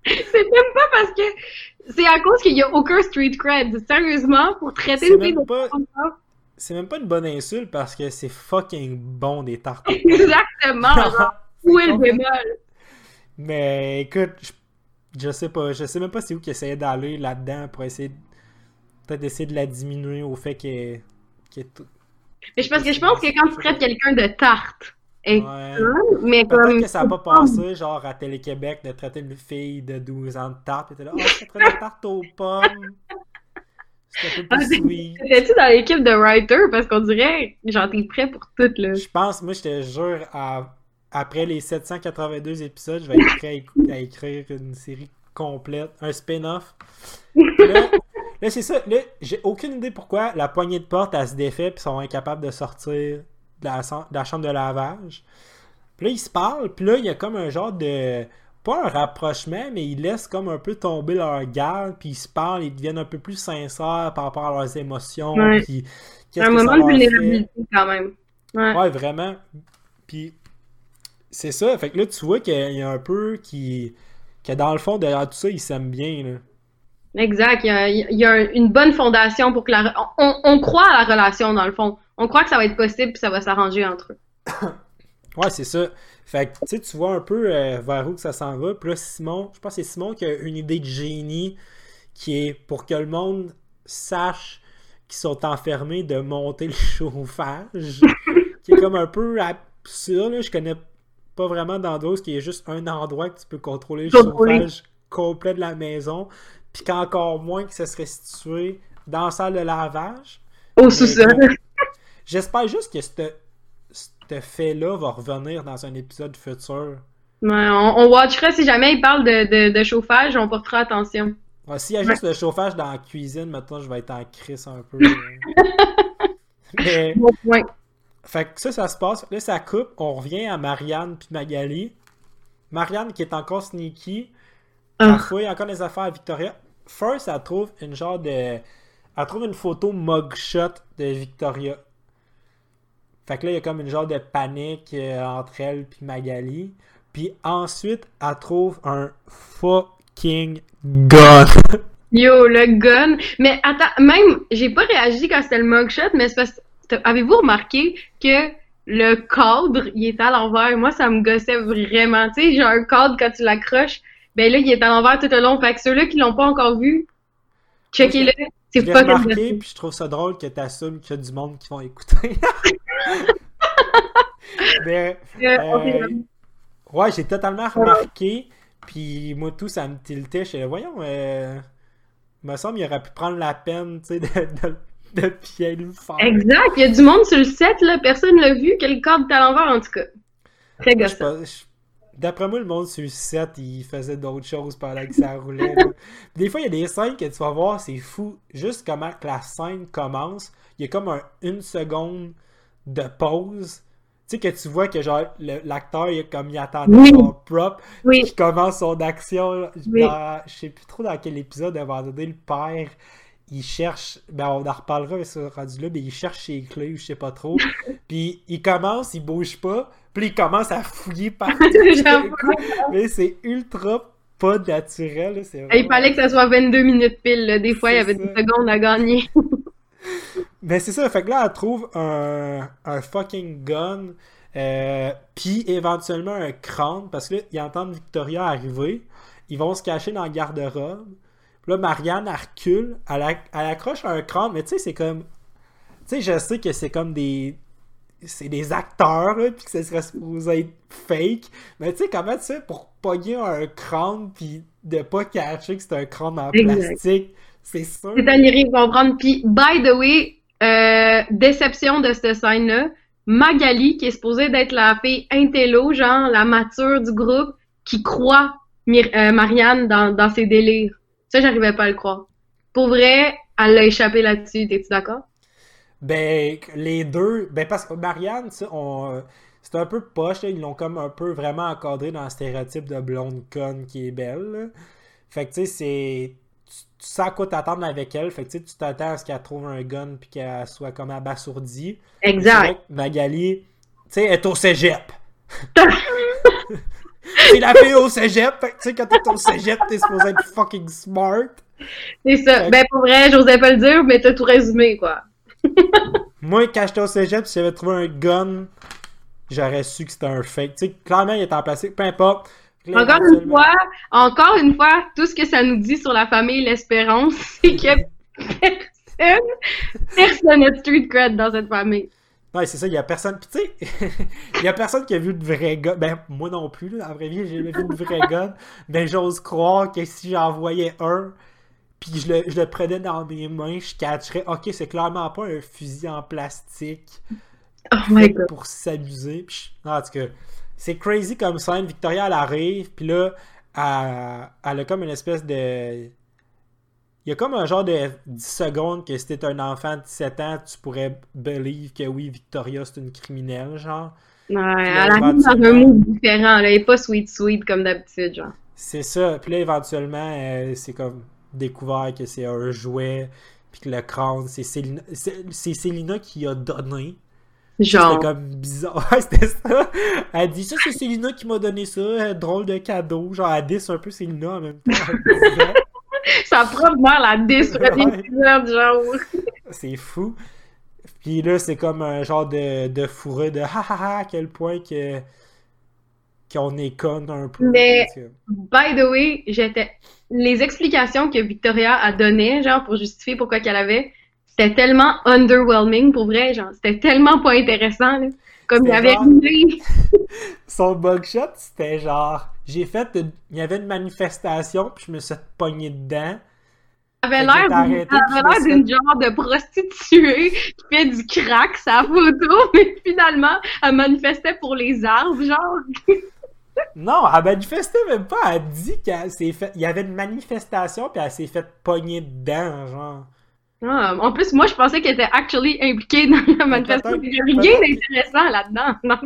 c'est même pas parce que c'est à cause qu'il y a aucun street cred. Sérieusement, pour traiter une fille de pas... tarte aux pommes, C'est même pas une bonne insulte parce que c'est fucking bon des tartes aux pommes. exactement, où est le bémol? Mais écoute, je, je sais pas, je sais même pas c'est où qu'ils essayaient d'aller là-dedans pour essayer de- peut-être essayer de la diminuer au fait qu'elle est tout- Mais je- parce que je pense que quand tu traites quelqu'un de tarte, est Ouais. mais comme que ça n'a pas passé, genre, à Télé-Québec, de traiter une fille de 12 ans de tarte. Et t'es là, oh, je te traite de tarte aux pommes. C'est un peu Ah, plus c'est- sweet. T'étais-tu dans l'équipe de writer? Parce qu'on dirait, genre, t'es prêt pour tout, là. Je pense, moi, je te jure, à- après les 782 épisodes, je vais être prêt à, à écrire une série complète, un spin-off. Là, là, c'est ça. Là, j'ai aucune idée pourquoi la poignée de porte, elle se défait, puis ils sont incapables de sortir de la, de la chambre de lavage. Puis là, ils se parlent, puis là, il y a comme un genre de. Pas un rapprochement, mais ils laissent comme un peu tomber leur garde, puis ils se parlent, ils deviennent un peu plus sincères par rapport à leurs émotions, Ouais. puis un moment de vulnérabilité, quand même. Ouais. Ouais, vraiment. Puis c'est ça. Fait que là, tu vois qu'il y a un peu qui. que dans le fond, derrière tout ça, ils s'aiment bien. Là. Exact. Il y a, il y a un- une bonne fondation pour que la... on croit à la relation, dans le fond. On croit que ça va être possible puis ça va s'arranger entre eux. Ouais, c'est ça. Fait que tu sais, tu vois un peu euh, vers où que ça s'en va. Puis là, Simon, je pense que c'est Simon qui a une idée de génie qui est pour que le monde sache qu'ils sont enfermés de monter le chauffage. qui est comme un peu absurde. Là. Je connais pas vraiment d'endroit qui est juste un endroit que tu peux contrôler le chauffage complet de la maison. Puis qu'encore moins que ça serait situé dans la salle de lavage. Au Mais sous-sol. bon, J'espère juste que ce ce fait-là va revenir dans un épisode futur. Ouais, on, on watchera si jamais il parle de, de, de chauffage, on portera attention. Ouais, S'il y a juste le chauffage dans la cuisine, maintenant je vais être en crise un peu. Mais, Bon point. Fait que ça, ça se passe. Là, ça coupe. On revient à Marianne puis Magali. Marianne qui est encore sneaky. Elle Ah. fouille encore les affaires à Victoria. First, elle trouve une genre de. Elle trouve une photo mugshot de Victoria. Fait que là, il y a comme une genre de panique euh, entre elle puis Magali. Puis ensuite, elle trouve un fucking gun. Yo, le gun. Mais attends, même, j'ai pas réagi quand c'était le mugshot, mais c'est parce que, avez-vous remarqué que le cadre, il est à l'envers? Moi, ça me gossait vraiment. Tu sais, genre un cadre, quand tu l'accroches, Ben là, il est à l'envers tout le long. Fait que ceux-là qui l'ont pas encore vu, checkez-le. C'est Je l'ai pas remarqué, puis je trouve ça drôle que t'assumes qu'il y a du monde qui vont écouter. Mais, euh, ouais, j'ai totalement remarqué, puis moi tout, ça me tiltait. Je voyons, euh, il me semble qu'il aurait pu prendre la peine, tu sais, de, de, de faire. Exact. Il y a du monde sur le set, là. Personne l'a vu. Quel cadre est à l'envers, en tout cas. Très gossant. D'après moi, le monde sur le set, il faisait d'autres choses pendant que ça roulait. Des fois, il y a des scènes que tu vas voir, c'est fou. Juste comment que la scène commence, il y a comme un, une seconde de pause. Tu sais, que tu vois que genre l'acteur, il, a comme il attendait Oui. son prop, Oui. qui commence son action. là. Oui. Dans- je sais plus trop dans quel épisode, à un moment donné, le père, il cherche, ben on en reparlera avec ce rendu là, mais il cherche ses clés ou je sais pas trop. puis il commence, il bouge pas, puis il commence à fouiller partout. Mais c'est ultra pas naturel. c'est Il vraiment- fallait que ça soit 22 minutes pile. là. Des fois, il y avait ça. des secondes à gagner. Ben c'est ça, fait que là, elle trouve un, un fucking gun, euh, puis éventuellement un crâne, parce que là, ils entendent Victoria arriver, ils vont se cacher dans le garde-robe. Là, Marianne, elle recule, elle, elle accroche un crâne, mais tu sais, c'est comme... Tu sais, je sais que c'est comme des... C'est des acteurs, là, puis que ça serait supposé être fake, mais tu sais, comment tu fais pour pogner un crâne, puis de pas cacher que c'est un crâne en Exact. plastique? C'est sûr. C'est à y comprendre. Puis, by the way, euh, déception de cette scène-là, Magali, qui est supposée d'être la fille intello, genre la mature du groupe, qui croit Mir- euh, Marianne dans, dans ses délires. Ça, j'arrivais pas à le croire. Pour vrai, elle l'a échappé là-dessus. T'es-tu d'accord? Ben, les deux. Ben, parce que Marianne, on. C'est un peu poche, là, ils l'ont comme un peu vraiment encadré dans le stéréotype de blonde conne qui est belle. là. Fait que tu sais, c'est. Tu, sais à quoi t'attendre avec elle. Fait que tu t'attends à ce qu'elle trouve un gun puis qu'elle soit comme abasourdie. Exact. que Magali, tu sais, est au cégep. c'est la fille au cégep. Fait que tu sais, quand t'es au cégep, t'es supposé être fucking smart. C'est ça. Fait- Ben, pour vrai, j'osais pas le dire, mais t'as tout résumé, quoi. Moi, quand j'étais au cégep, si j'avais trouvé un gun, j'aurais su que c'était un fake. Tu sais, clairement, il était en plastique, peu importe. Encore une fois, encore une fois, tout ce que ça nous dit sur la famille L'Espérance, c'est que personne, personne n'a street cred dans cette famille. Ouais, c'est ça, il y a personne. Tu sais, il y a personne qui a vu de vrai gun. Ben, moi non plus, là, en vrai vie, j'ai jamais vu de vrai gun. Mais j'ose croire que si j'en voyais un, puis je le, je le prenais dans mes mains, je catcherais. Ok, c'est clairement pas un fusil en plastique. Oh my fait god. pour s'amuser. En tout cas, c'est crazy comme scène. Victoria, elle arrive, puis là, elle, elle a comme une espèce de... Il y a comme un genre de 10 secondes que si t'es un enfant de 17 ans, tu pourrais believe que oui, Victoria, c'est une criminelle, genre. Ouais, là, elle arrive dans un mood différent. là. Elle est pas sweet sweet comme d'habitude, genre. C'est ça. Puis là, éventuellement, euh, c'est comme découvert que c'est un jouet, puis que le crâne, c'est Célina, Célina qui a donné. Genre. C'était comme bizarre. Ouais, c'était ça. Elle dit ça, c'est Célina qui m'a donné ça. euh, Drôle de cadeau. Genre, elle dit un peu Célina en même temps. Sa propre mère la Ouais. épisode, genre. c'est fou. Puis là, c'est comme un genre de, de fourré de ha ha ha, à quel point que qu'on est con un peu. Mais- By the way, j'étais. Les explications que Victoria a données, genre, pour justifier pourquoi qu'elle avait, c'était tellement underwhelming, pour vrai, genre. C'était tellement pas intéressant, là. Comme il y avait genre-. Son bugshot, c'était genre. J'ai fait. une- Il y avait une manifestation, puis je me suis pogné dedans. Elle avait l'air d'une- genre de prostituée qui fait du crack, sa photo, mais finalement, elle manifestait pour les arbres, genre. Non, elle manifestait même pas. Elle dit s'est fait. Y avait une manifestation, puis elle s'est fait pogner dedans, genre. Ah, en plus, moi, je pensais qu'elle était actually impliquée dans la manifestation. Il y a rien d'intéressant là-dedans, non?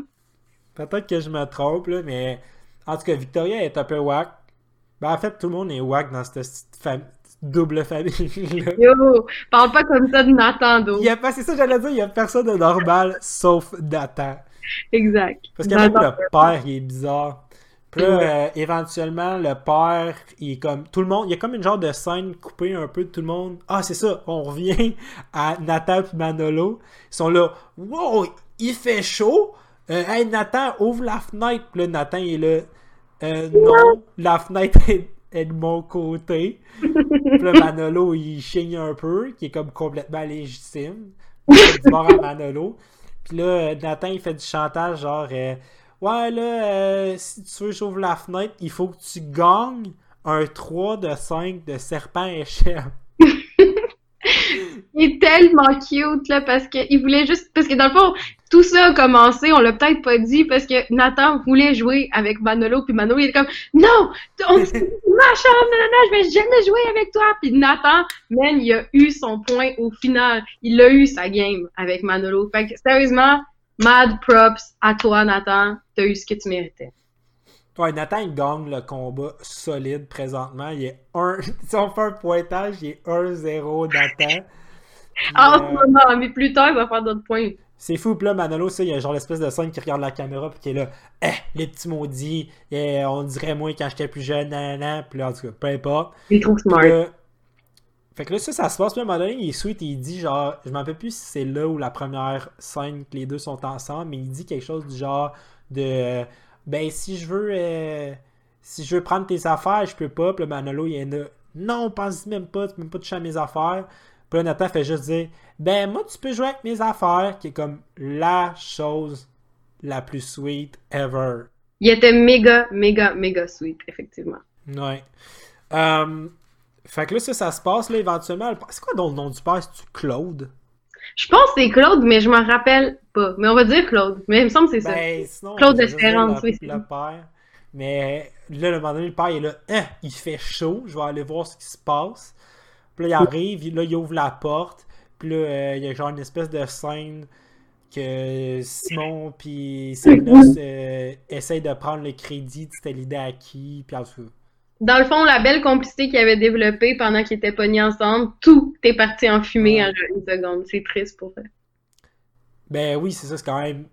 Peut-être que je me trompe, là, mais en tout cas, Victoria est un peu whack. Ben, en fait, tout le monde est whack dans cette fam- double famille-là. Yo, parle pas comme ça de Nathan, d'eau. C'est ça que j'allais dire, il y a personne de normal sauf Nathan. Exact. Parce que même le père, il est bizarre. Puis là, euh, éventuellement, le père, il est comme. Tout le monde, il y a comme une genre de scène coupée un peu de tout le monde. Ah, c'est ça, on revient à Nathan et Manolo. Ils sont là. Wow, il fait chaud. Euh, hey, Nathan, ouvre la fenêtre. Puis là, Nathan, il est là. Euh, non, la fenêtre est, de mon côté. Puis là, Manolo, il chigne un peu, qui est comme complètement légitime. Il du bord à Manolo. Puis là, Nathan, il fait du chantage, genre, euh, ouais, là, euh, si tu veux j'ouvre la fenêtre, il faut que tu gagnes un 3 de 5 de serpent échelle. il est tellement cute, là, parce qu'il voulait juste. Parce que dans le fond, tout ça a commencé, on l'a peut-être pas dit, parce que Nathan voulait jouer avec Manolo, puis Manolo, il est comme Non, on, ma chambre, non, je vais jamais jouer avec toi. Puis Nathan, man, il a eu son point au final. Il a eu sa game avec Manolo. Fait que, sérieusement, mad props à toi, Nathan. T'as eu ce que tu méritais. Ouais, Nathan, il gagne le combat solide présentement. Il est un. si on fait un pointage, il est 1-0 Nathan. Ah, en ce moment, mais plus tard, il va faire d'autres points. C'est fou, puis là, Manolo, ça, il y a genre l'espèce de scène qui regarde la caméra, puis qui est là, eh, les petits maudits, eh, on dirait moi quand j'étais plus jeune, nan, puis là, en tout cas, peu importe. Il est trop smart. Fait que là, ça, ça se passe, puis à un moment donné, il est sweet, et il dit genre, je m'en rappelle plus si c'est là où la première scène que les deux sont ensemble, mais il dit quelque chose du genre de, ben, si je veux, euh, si je veux prendre tes affaires, je peux pas, puis le Manolo, il est là, non, pense même pas, tu peux même pas toucher à mes affaires. Puis là, Nathan fait juste dire Ben, moi, tu peux jouer avec mes affaires, qui est comme la chose la plus sweet ever. Il était méga, méga, méga sweet, effectivement. Ouais. Euh, fait que là, ça, ça se passe, là, éventuellement. C'est quoi le nom du père? C'est-tu Claude? Je pense que c'est Claude, mais je m'en rappelle pas. Mais on va dire Claude. Mais il me semble que c'est ben, ça. Claude Espérance, oui. Le père. Mais là, le moment donné, le père il est là, hein, il fait chaud, je vais aller voir ce qui se passe. Puis là, il arrive, là, il ouvre la porte. Puis là, euh, il y a genre une espèce de scène que Simon puis Sénos euh, essayent de prendre le crédit de c'était l'idée à qui, puis en tout Dans le fond, la belle complicité qu'ils avaient développée pendant qu'ils étaient pognés ensemble, tout est parti en fumée en une seconde. C'est triste pour eux. Ben oui, c'est ça, c'est quand même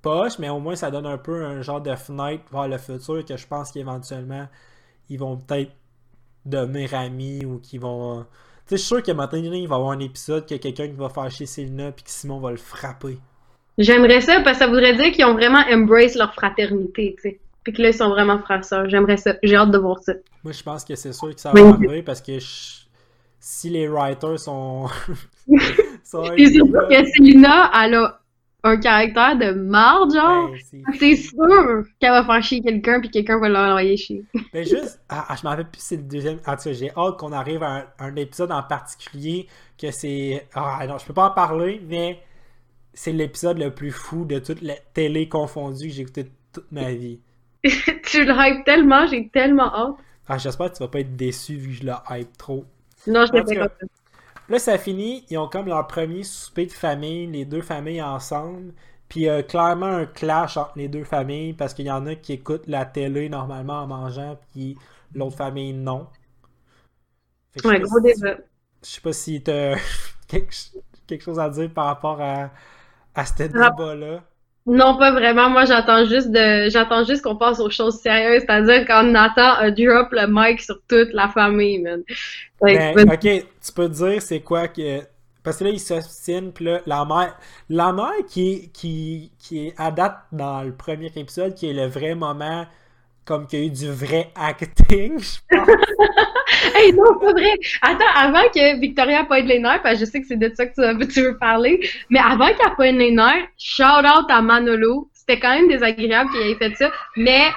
poche, mais au moins ça donne un peu un genre de fenêtre vers le futur que je pense qu'éventuellement ils vont peut-être devenir amis ou qui vont. Tu sais, je suis sûr que maintenant, il va y avoir un épisode que quelqu'un qui va faire chez Selena puis que Simon va le frapper. J'aimerais ça parce que ça voudrait dire qu'ils ont vraiment embrace leur fraternité, tu sais. Puis que là, ils sont vraiment frères sœurs. J'aimerais ça. J'ai hâte de voir ça. Moi, je pense que c'est sûr que ça va arriver parce que si les writers sont. sont que Selena, elle a un caractère de marde, genre, ben, c'est sûr qu'elle va faire chier quelqu'un puis quelqu'un va l'envoyer chier. Mais juste, ah, ah, je m'en rappelle plus c'est le deuxième. En tout cas, j'ai hâte qu'on arrive à un, épisode en particulier que c'est. Ah non, je peux pas en parler, mais c'est l'épisode le plus fou de toute la télé confondue que j'ai écouté toute ma vie. tu le hype tellement, j'ai tellement hâte. Ah, j'espère que tu vas pas être déçu vu que je le hype trop. Non, je pas Là, ça finit. Ils ont comme leur premier souper de famille, les deux familles ensemble. Puis euh, clairement un clash entre les deux familles parce qu'il y en a qui écoutent la télé normalement en mangeant, puis l'autre famille non. Ouais, gros débat. Je sais pas si t'as quelque, chose à dire par rapport à, à ce débat-là. Non, pas vraiment. Moi, j'attends juste de, j'attends juste qu'on passe aux choses sérieuses, c'est-à-dire quand Nathan a drop le mic sur toute la famille, man. Ben, ok, tu peux dire c'est quoi que, parce que là, il s'obstine, puis là, la mère, la mère qui, qui, qui est à date dans le premier épisode, qui est le vrai moment comme qu'il y a eu du vrai acting, je pense. hey, non, pas vrai. Attends, avant que Victoria pointe les nerfs, parce que je sais que c'est de ça que tu, veux parler, mais avant qu'elle pointe les nerfs, shout out à Manolo. C'était quand même désagréable qu'il ait fait ça, mais.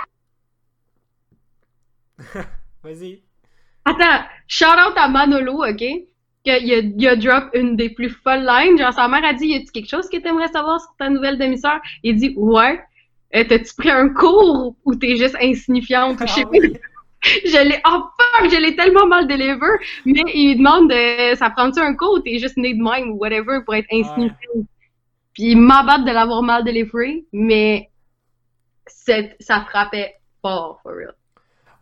Vas-y. Attends, shout out à Manolo, ok? Qu'il a, il a drop une des plus folles lines. Genre, sa mère a dit, y a-tu quelque chose que t'aimerais savoir sur ta nouvelle demi-sœur? Il dit, ouais. Euh, t'as-tu pris un cours ou t'es juste insignifiante? je sais ah Je l'ai, oh fuck, je l'ai tellement mal deliver, mais il demande, euh, ça prend-tu un cours ou t'es juste né de même ou whatever pour être insignifiante? Puis il m'abatte de l'avoir mal délivré, mais ça frappait fort, for real.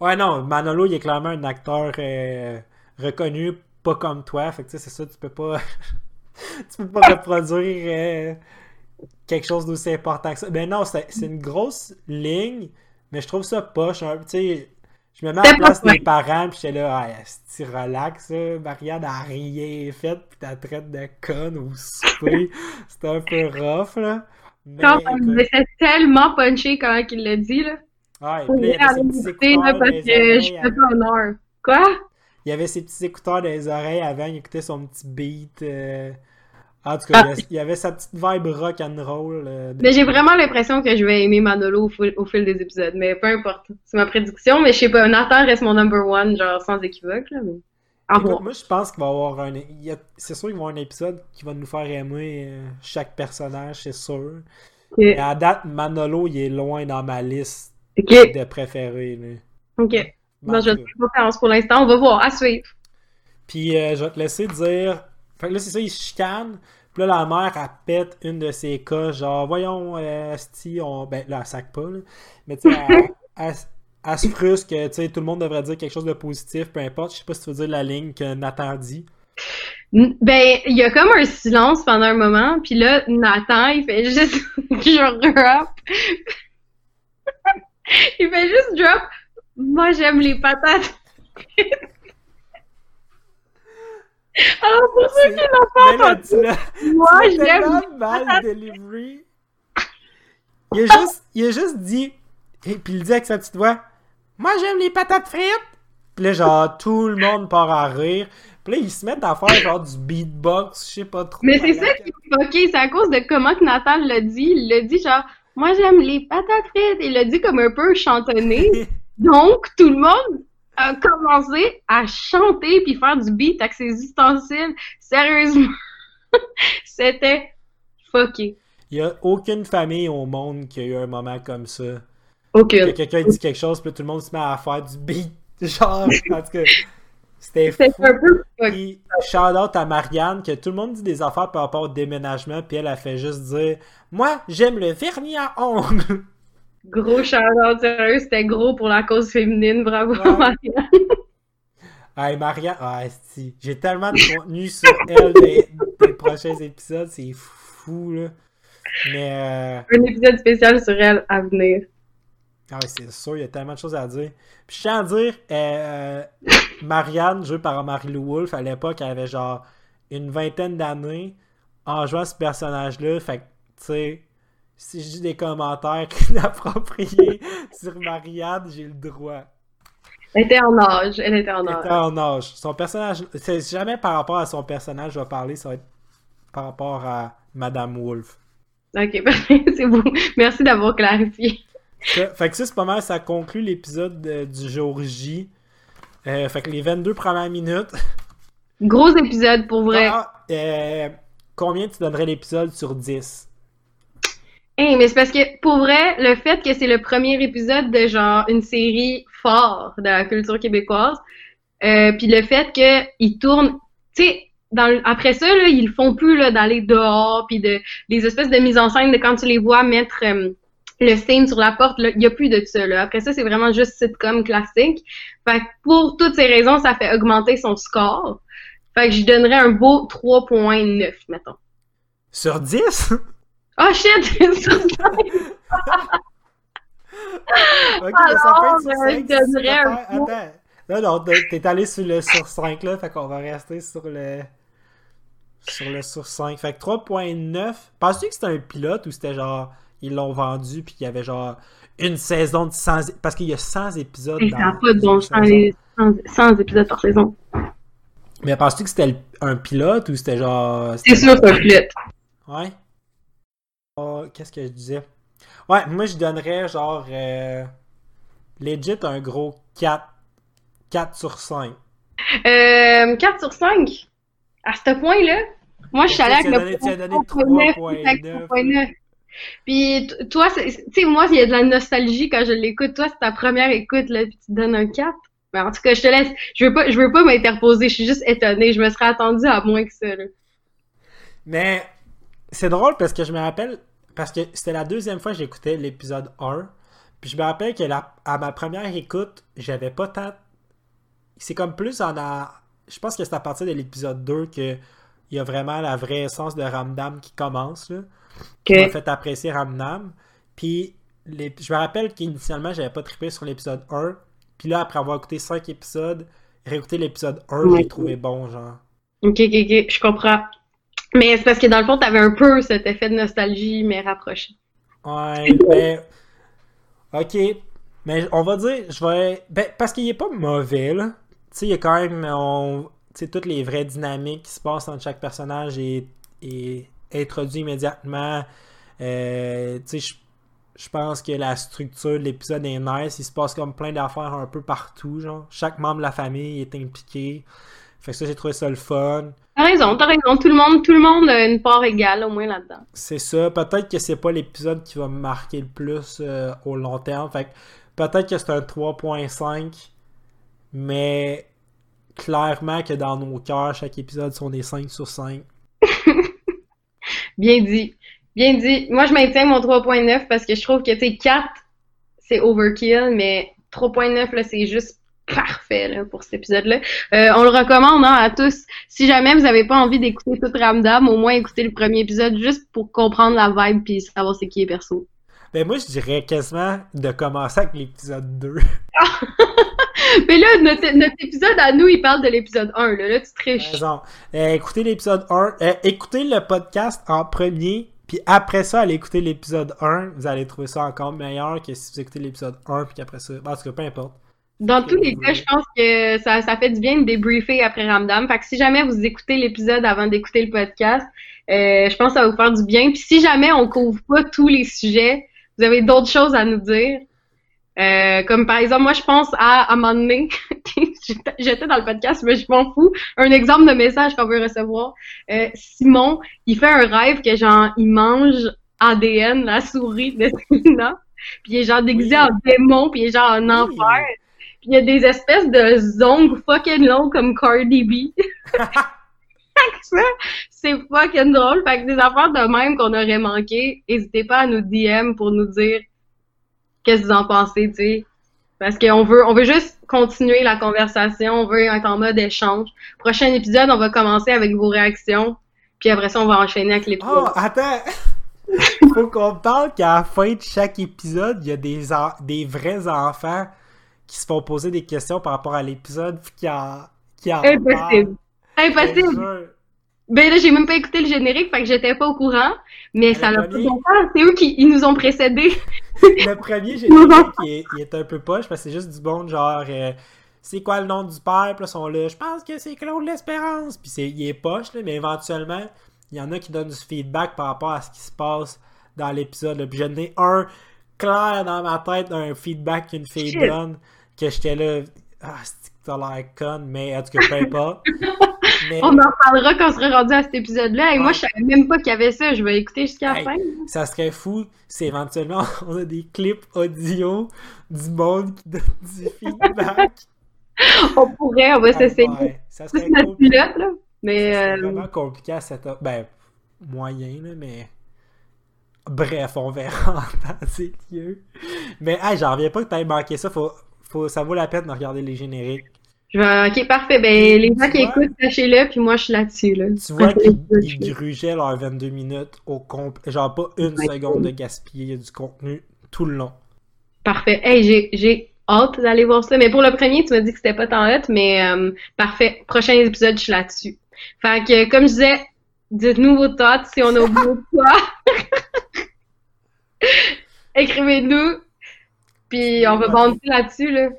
Ouais, non, Manolo, il est clairement un acteur euh, reconnu, pas comme toi, fait que tu sais, c'est ça, tu peux pas. tu peux pas reproduire quelque chose d'aussi important que ça. Ben non, c'est une grosse ligne, mais je trouve ça poche. Tu sais, je me mets à la place des parents, puis j'étais là, ah, tu relax, Marianne a rien fait, puis t'as traite de conne ou souper. C'était un peu rough, là. Mais, c'est tellement punché quand il l'a dit, là. Il y bien avait ses aller petits m'écouter, écouteurs là, dans parce les que je oreilles. fais pas honneur. Quoi? Il y avait ses petits écouteurs dans les oreilles avant, il écoutait son petit beat. euh, En tout cas, Ah. il y avait sa petite vibe rock and roll. euh, de- Mais j'ai vraiment l'impression que je vais aimer Manolo au fil, au fil des épisodes. Mais peu importe. C'est ma prédiction, mais je sais pas. Nathan reste mon number one, genre sans équivoque, là. Mais... Écoute, moi, je pense qu'il va y avoir un. a- C'est sûr qu'il va y avoir un épisode qui va nous faire aimer euh, chaque personnage, c'est sûr. Mais à date, Manolo, il est loin dans ma liste de préférés. là. Ok. En je cas. fais pas confiance pour l'instant. On va voir. À suivre. Puis euh, je vais te laisser dire. Fait que là, c'est ça, il se chicane. Puis là, la mère, elle pète une de ses cas, genre, voyons, euh, Asti, on. Ben là, elle sac pas, là. Mais tu sais, elle, elle- elle se frustre que, tu sais, tout le monde devrait dire quelque chose de positif, peu importe. Je sais pas si tu veux dire la ligne que Nathan dit. Ben, il y a comme un silence pendant un moment, puis là, Nathan, il fait juste genre drop. il fait juste drop. Moi, j'aime les patates. Alors, pour ceux C'est- qui l'ont pas entendu, moi, tu tellement mal. Il a juste, il a juste dit, et puis il dit avec sa petite voix, moi j'aime les patates frites. Puis là, genre, tout le monde part à rire. Puis là, ils se mettent à faire genre du beatbox, je sais pas trop. Mais c'est ça qui est fucké, c'est à cause de comment que Nathan l'a dit. Il l'a dit genre, moi j'aime les patates frites. Il l'a dit comme un peu chantonné. Donc, tout le monde a commencé à chanter puis faire du beat avec ses ustensiles. Sérieusement, c'était fucké. Il y a aucune famille au monde qui a eu un moment comme ça. Que Aucune. quelqu'un dit quelque chose, puis tout le monde se met à faire du beat. Genre, en tout cas, c'était C'était fou. un peu fucké. Puis, shout out à Marianne, que tout le monde dit des affaires par rapport au déménagement, puis elle a fait juste dire Moi, j'aime le vernis à ongles. Gros shout-out, sérieux, c'était gros pour la cause féminine. Bravo, Ouais. Marianne. Hey, Marianne, ah, si. J'ai tellement de contenu sur elle des, des prochains épisodes, c'est fou, là. Mais, euh, Un épisode spécial sur elle à venir. ah c'est sûr, il y a tellement de choses à dire. Puis, je tiens à dire, euh, Marianne, jouée par Marie-Lou Wolfe, à l'époque, elle avait genre une vingtaine d'années en jouant ce personnage-là. Fait que, tu sais, si je dis des commentaires inappropriés sur Marianne, j'ai le droit. Elle était en âge. Elle était en Elle âge. était en âge. Son personnage, c'est jamais par rapport à son personnage, je vais parler, ça va être par rapport à Madame Wolf. Ok, c'est bon. Merci d'avoir clarifié. Ça- fait que ça, c'est pas mal, ça conclut l'épisode de- du jour J. Euh, fait que les 22 premières minutes. Gros épisode pour vrai. Ah, euh, combien tu donnerais l'épisode sur 10 Hey, mais c'est parce que, pour vrai, le fait que c'est le premier épisode de genre une série fort de la culture québécoise, euh, puis le fait qu'ils tournent, tu sais, après ça, ils font plus d'aller dehors, puis de les espèces de mise en scène de quand tu les vois mettre euh, le signe sur la porte, il y a plus de ça. Là. Après ça, c'est vraiment juste sitcom classique. Fait que pour toutes ces raisons, ça fait augmenter son score. Fait que je donnerais un beau 3.9, mettons. Sur 10 Oh shit! Ok, mais ça peut être sur Alors, 5. je un Attends. Non, non, t'es allé sur le sur 5 là, fait qu'on va rester sur le. Sur le sur 5. Fait que 3.9. Penses-tu que c'était un pilote ou c'était genre. Ils l'ont vendu puis qu'il y avait genre une saison de 100. Parce qu'il y a 100 épisodes. Et dans ça n'a pas de bon une sens, saison. les 100, 100 épisodes par saison. Mais penses-tu que c'était un pilote ou c'était genre. C'est sûr, c'est un pilote. Ouais. Qu'est-ce que je disais? Ouais, moi je donnerais genre. Euh, legit un gros 4. 4 sur 5. Euh, 4 sur 5. À ce point-là, moi, je suis allée avec le tu as donné 3.9, 3.9. avec 3.9. Puis toi, tu sais, moi, il y a de la nostalgie quand je l'écoute. Toi, c'est ta première écoute, là, puis tu te donnes un 4. Mais en tout cas, je te laisse. Je veux pas, je veux pas m'interposer. Je suis juste étonnée. Je me serais attendue à moins que ça, là. Mais c'est drôle parce que je me rappelle, parce que c'était la deuxième fois que j'écoutais l'épisode 1. Puis je me rappelle que la- à ma première écoute, j'avais pas tant. C'est comme plus en a. Je pense que c'est à partir de l'épisode 2 que il y a vraiment la vraie essence de Ramdam qui commence. Là. qui m'a fait apprécier Ramdam. Puis les- je me rappelle qu'initialement, j'avais pas trippé sur l'épisode 1. Puis là, après avoir écouté 5 épisodes, réécouter l'épisode 1, Ouais. j'ai trouvé bon, genre. Ok, ok, ok. Je comprends. Mais c'est parce que dans le fond, t'avais un peu cet effet de nostalgie, mais rapproché. Ouais, mais. Ok. Mais on va dire, je vais. Ben, parce qu'il est pas mauvais, là. Tu sais, il y a quand même. On... Tu sais, toutes les vraies dynamiques qui se passent entre chaque personnage et, et introduit immédiatement. Euh, tu sais, je je pense que la structure de l'épisode est nice. Il se passe comme plein d'affaires un peu partout. Genre. Chaque membre de la famille est impliqué. Fait que ça, j'ai trouvé ça le fun. T'as raison, t'as raison. Tout le monde, tout le monde a une part égale au moins là-dedans. C'est ça. Peut-être que c'est pas l'épisode qui va me marquer le plus euh, au long terme. Fait peut-être que c'est un 3.5. Mais clairement que dans nos cœurs, chaque épisode sont des 5 sur 5. Bien dit. Bien dit. Moi, je maintiens mon 3.9 parce que je trouve que, tu sais, 4, c'est overkill, mais 3.9, là, c'est juste parfait là, pour cet épisode-là. Euh, on le recommande hein, à tous. Si jamais vous n'avez pas envie d'écouter tout Ramdam, au moins écoutez le premier épisode juste pour comprendre la vibe puis savoir c'est qui est perso. Ben moi, je dirais quasiment de commencer avec l'épisode 2. Mais là, notre, épisode à nous, il parle de l'épisode 1. Là, là tu triches. Raison. Euh, écoutez l'épisode 1. Euh, écoutez le podcast en premier puis après ça, allez écouter l'épisode 1, vous allez trouver ça encore meilleur que si vous écoutez l'épisode 1, puis qu'après ça. Parce que peu importe. Dans tous les cas, je pense que ça, ça fait du bien de débriefer après Ramdam. Fait que si jamais vous écoutez l'épisode avant d'écouter le podcast, euh, je pense que ça va vous faire du bien. Puis si jamais on couvre pas tous les sujets, vous avez d'autres choses à nous dire. Euh, comme par exemple, moi je pense à, à un moment donné, j'étais dans le podcast, mais je m'en fous. Un exemple de message qu'on veut recevoir. Euh, Simon, il fait un rêve que genre il mange ADN, la souris de Selena, puis il est genre déguisé en démon, puis il est genre en enfer. Puis il y a des espèces de ongles fucking longs comme Cardi B. c'est fucking drôle. Fait que des affaires de même qu'on aurait manqué, n'hésitez pas à nous DM pour nous dire qu'est-ce que vous en pensez, tu sais. Parce qu'on veut, on veut juste continuer la conversation, on veut être en mode échange. Prochain épisode, on va commencer avec vos réactions, puis après ça, on va enchaîner avec les Oh, attends! Faut qu'on parle qu'à la fin de chaque épisode, il y a des, des vrais enfants qui se font poser des questions par rapport à l'épisode qui en, qui en Impossible! Impossible! Ben là, j'ai même pas écouté le générique, fait que j'étais pas au courant. Mais ça l'a pas longtemps. C'est eux qui ils nous ont précédés. le premier générique, il est, est, un peu poche parce que c'est juste du bon genre. Euh, c'est quoi le nom du père? Puis là, sont là. Je pense que c'est Claude l'Espérance. Puis c'est, il est poche, là, mais éventuellement, il y en a qui donnent du feedback par rapport à ce qui se passe dans l'épisode. Puis j'en ai un clair dans ma tête, un feedback qu'une fille donne, que j'étais là. Ah, c'est t'as l'air con, mais en tout cas, peu importe. On en parlera quand on sera rendu à cet épisode-là. Et moi, je savais même pas qu'il y avait ça. Je vais écouter jusqu'à la fin. Ça serait fou si éventuellement on a des clips audio du monde qui donne du feedback. on pourrait, on va s'essayer. ça serait cool. pilote, là. Mais. C'est euh, vraiment compliqué à cette. Ben, moyen, là, mais. Bref, on verra en temps c'est lieux. Mais, hey, j'en reviens pas que t'aies manqué ça. Faut, faut, ça vaut la peine de regarder les génériques. Ok, parfait. Ben, les gens qui écoutent, sachez-le, puis moi, je suis là-dessus. Là. Tu vois qu'ils grugeaient leurs 22 minutes au complet. Genre, pas une seconde de gaspiller du contenu tout le long. Parfait. Hey, j'ai hâte d'aller voir ça. Mais pour le premier, tu m'as dit que c'était pas tant hâte, mais euh, parfait. Prochain épisode, je suis là-dessus. Fait que, comme je disais, dites-nous vos thoughts si on a oublié quoi. Écrivez-nous. Puis on va bondir là-dessus, là.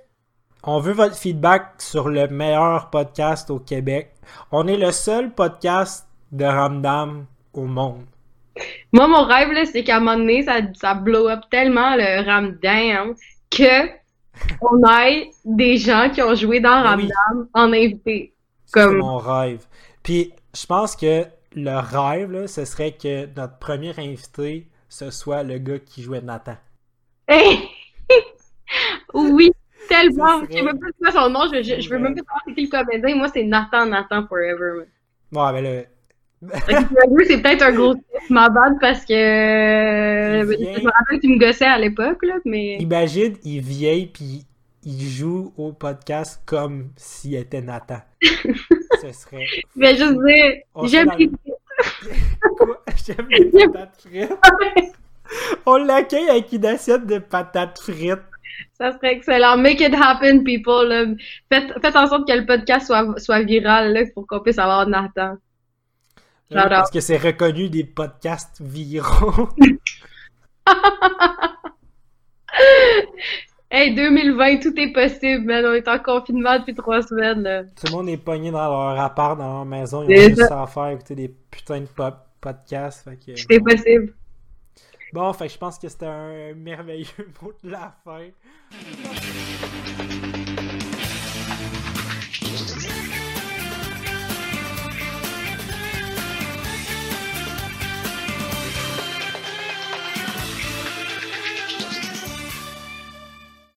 On veut votre feedback sur le meilleur podcast au Québec. On est le seul podcast de Ramdam au monde. Moi, mon rêve, c'est qu'à un moment donné, ça, ça blow up tellement le Ramdam que on ait des gens qui ont joué dans Ramdam en invité. Comme... C'est mon rêve. Puis, je pense que le rêve, ce serait que notre premier invité, ce soit le gars qui jouait Nathan. Oui, tellement. Je sais même pas son nom. Je, je, veux même pas savoir c'est qui le comédien. Moi, c'est Nathan, Nathan Forever. Ouais, mais là. c'est peut-être un gros ma bad parce que je me rappelle qu'il me gossait à l'époque là, mais imagine il vieille puis il joue au podcast comme s'il était Nathan. Ce serait. Je vais juste dire j'aime les J'aime les patates frites. On l'accueille avec une assiette de patates frites. Ça serait excellent. Make it happen, people. Faites, faites, en sorte que le podcast soit, soit viral là, pour qu'on puisse avoir Nathan. Euh, parce que c'est reconnu des podcasts viraux. hey, 2020, tout est possible, man. On est en confinement depuis trois semaines. Tout le monde est pogné dans leur appart, dans leur maison. Ils ont juste à faire, écouter des putains de podcasts. Fait que, c'est possible. Bon, fait je pense que c'était un merveilleux mot de la fin.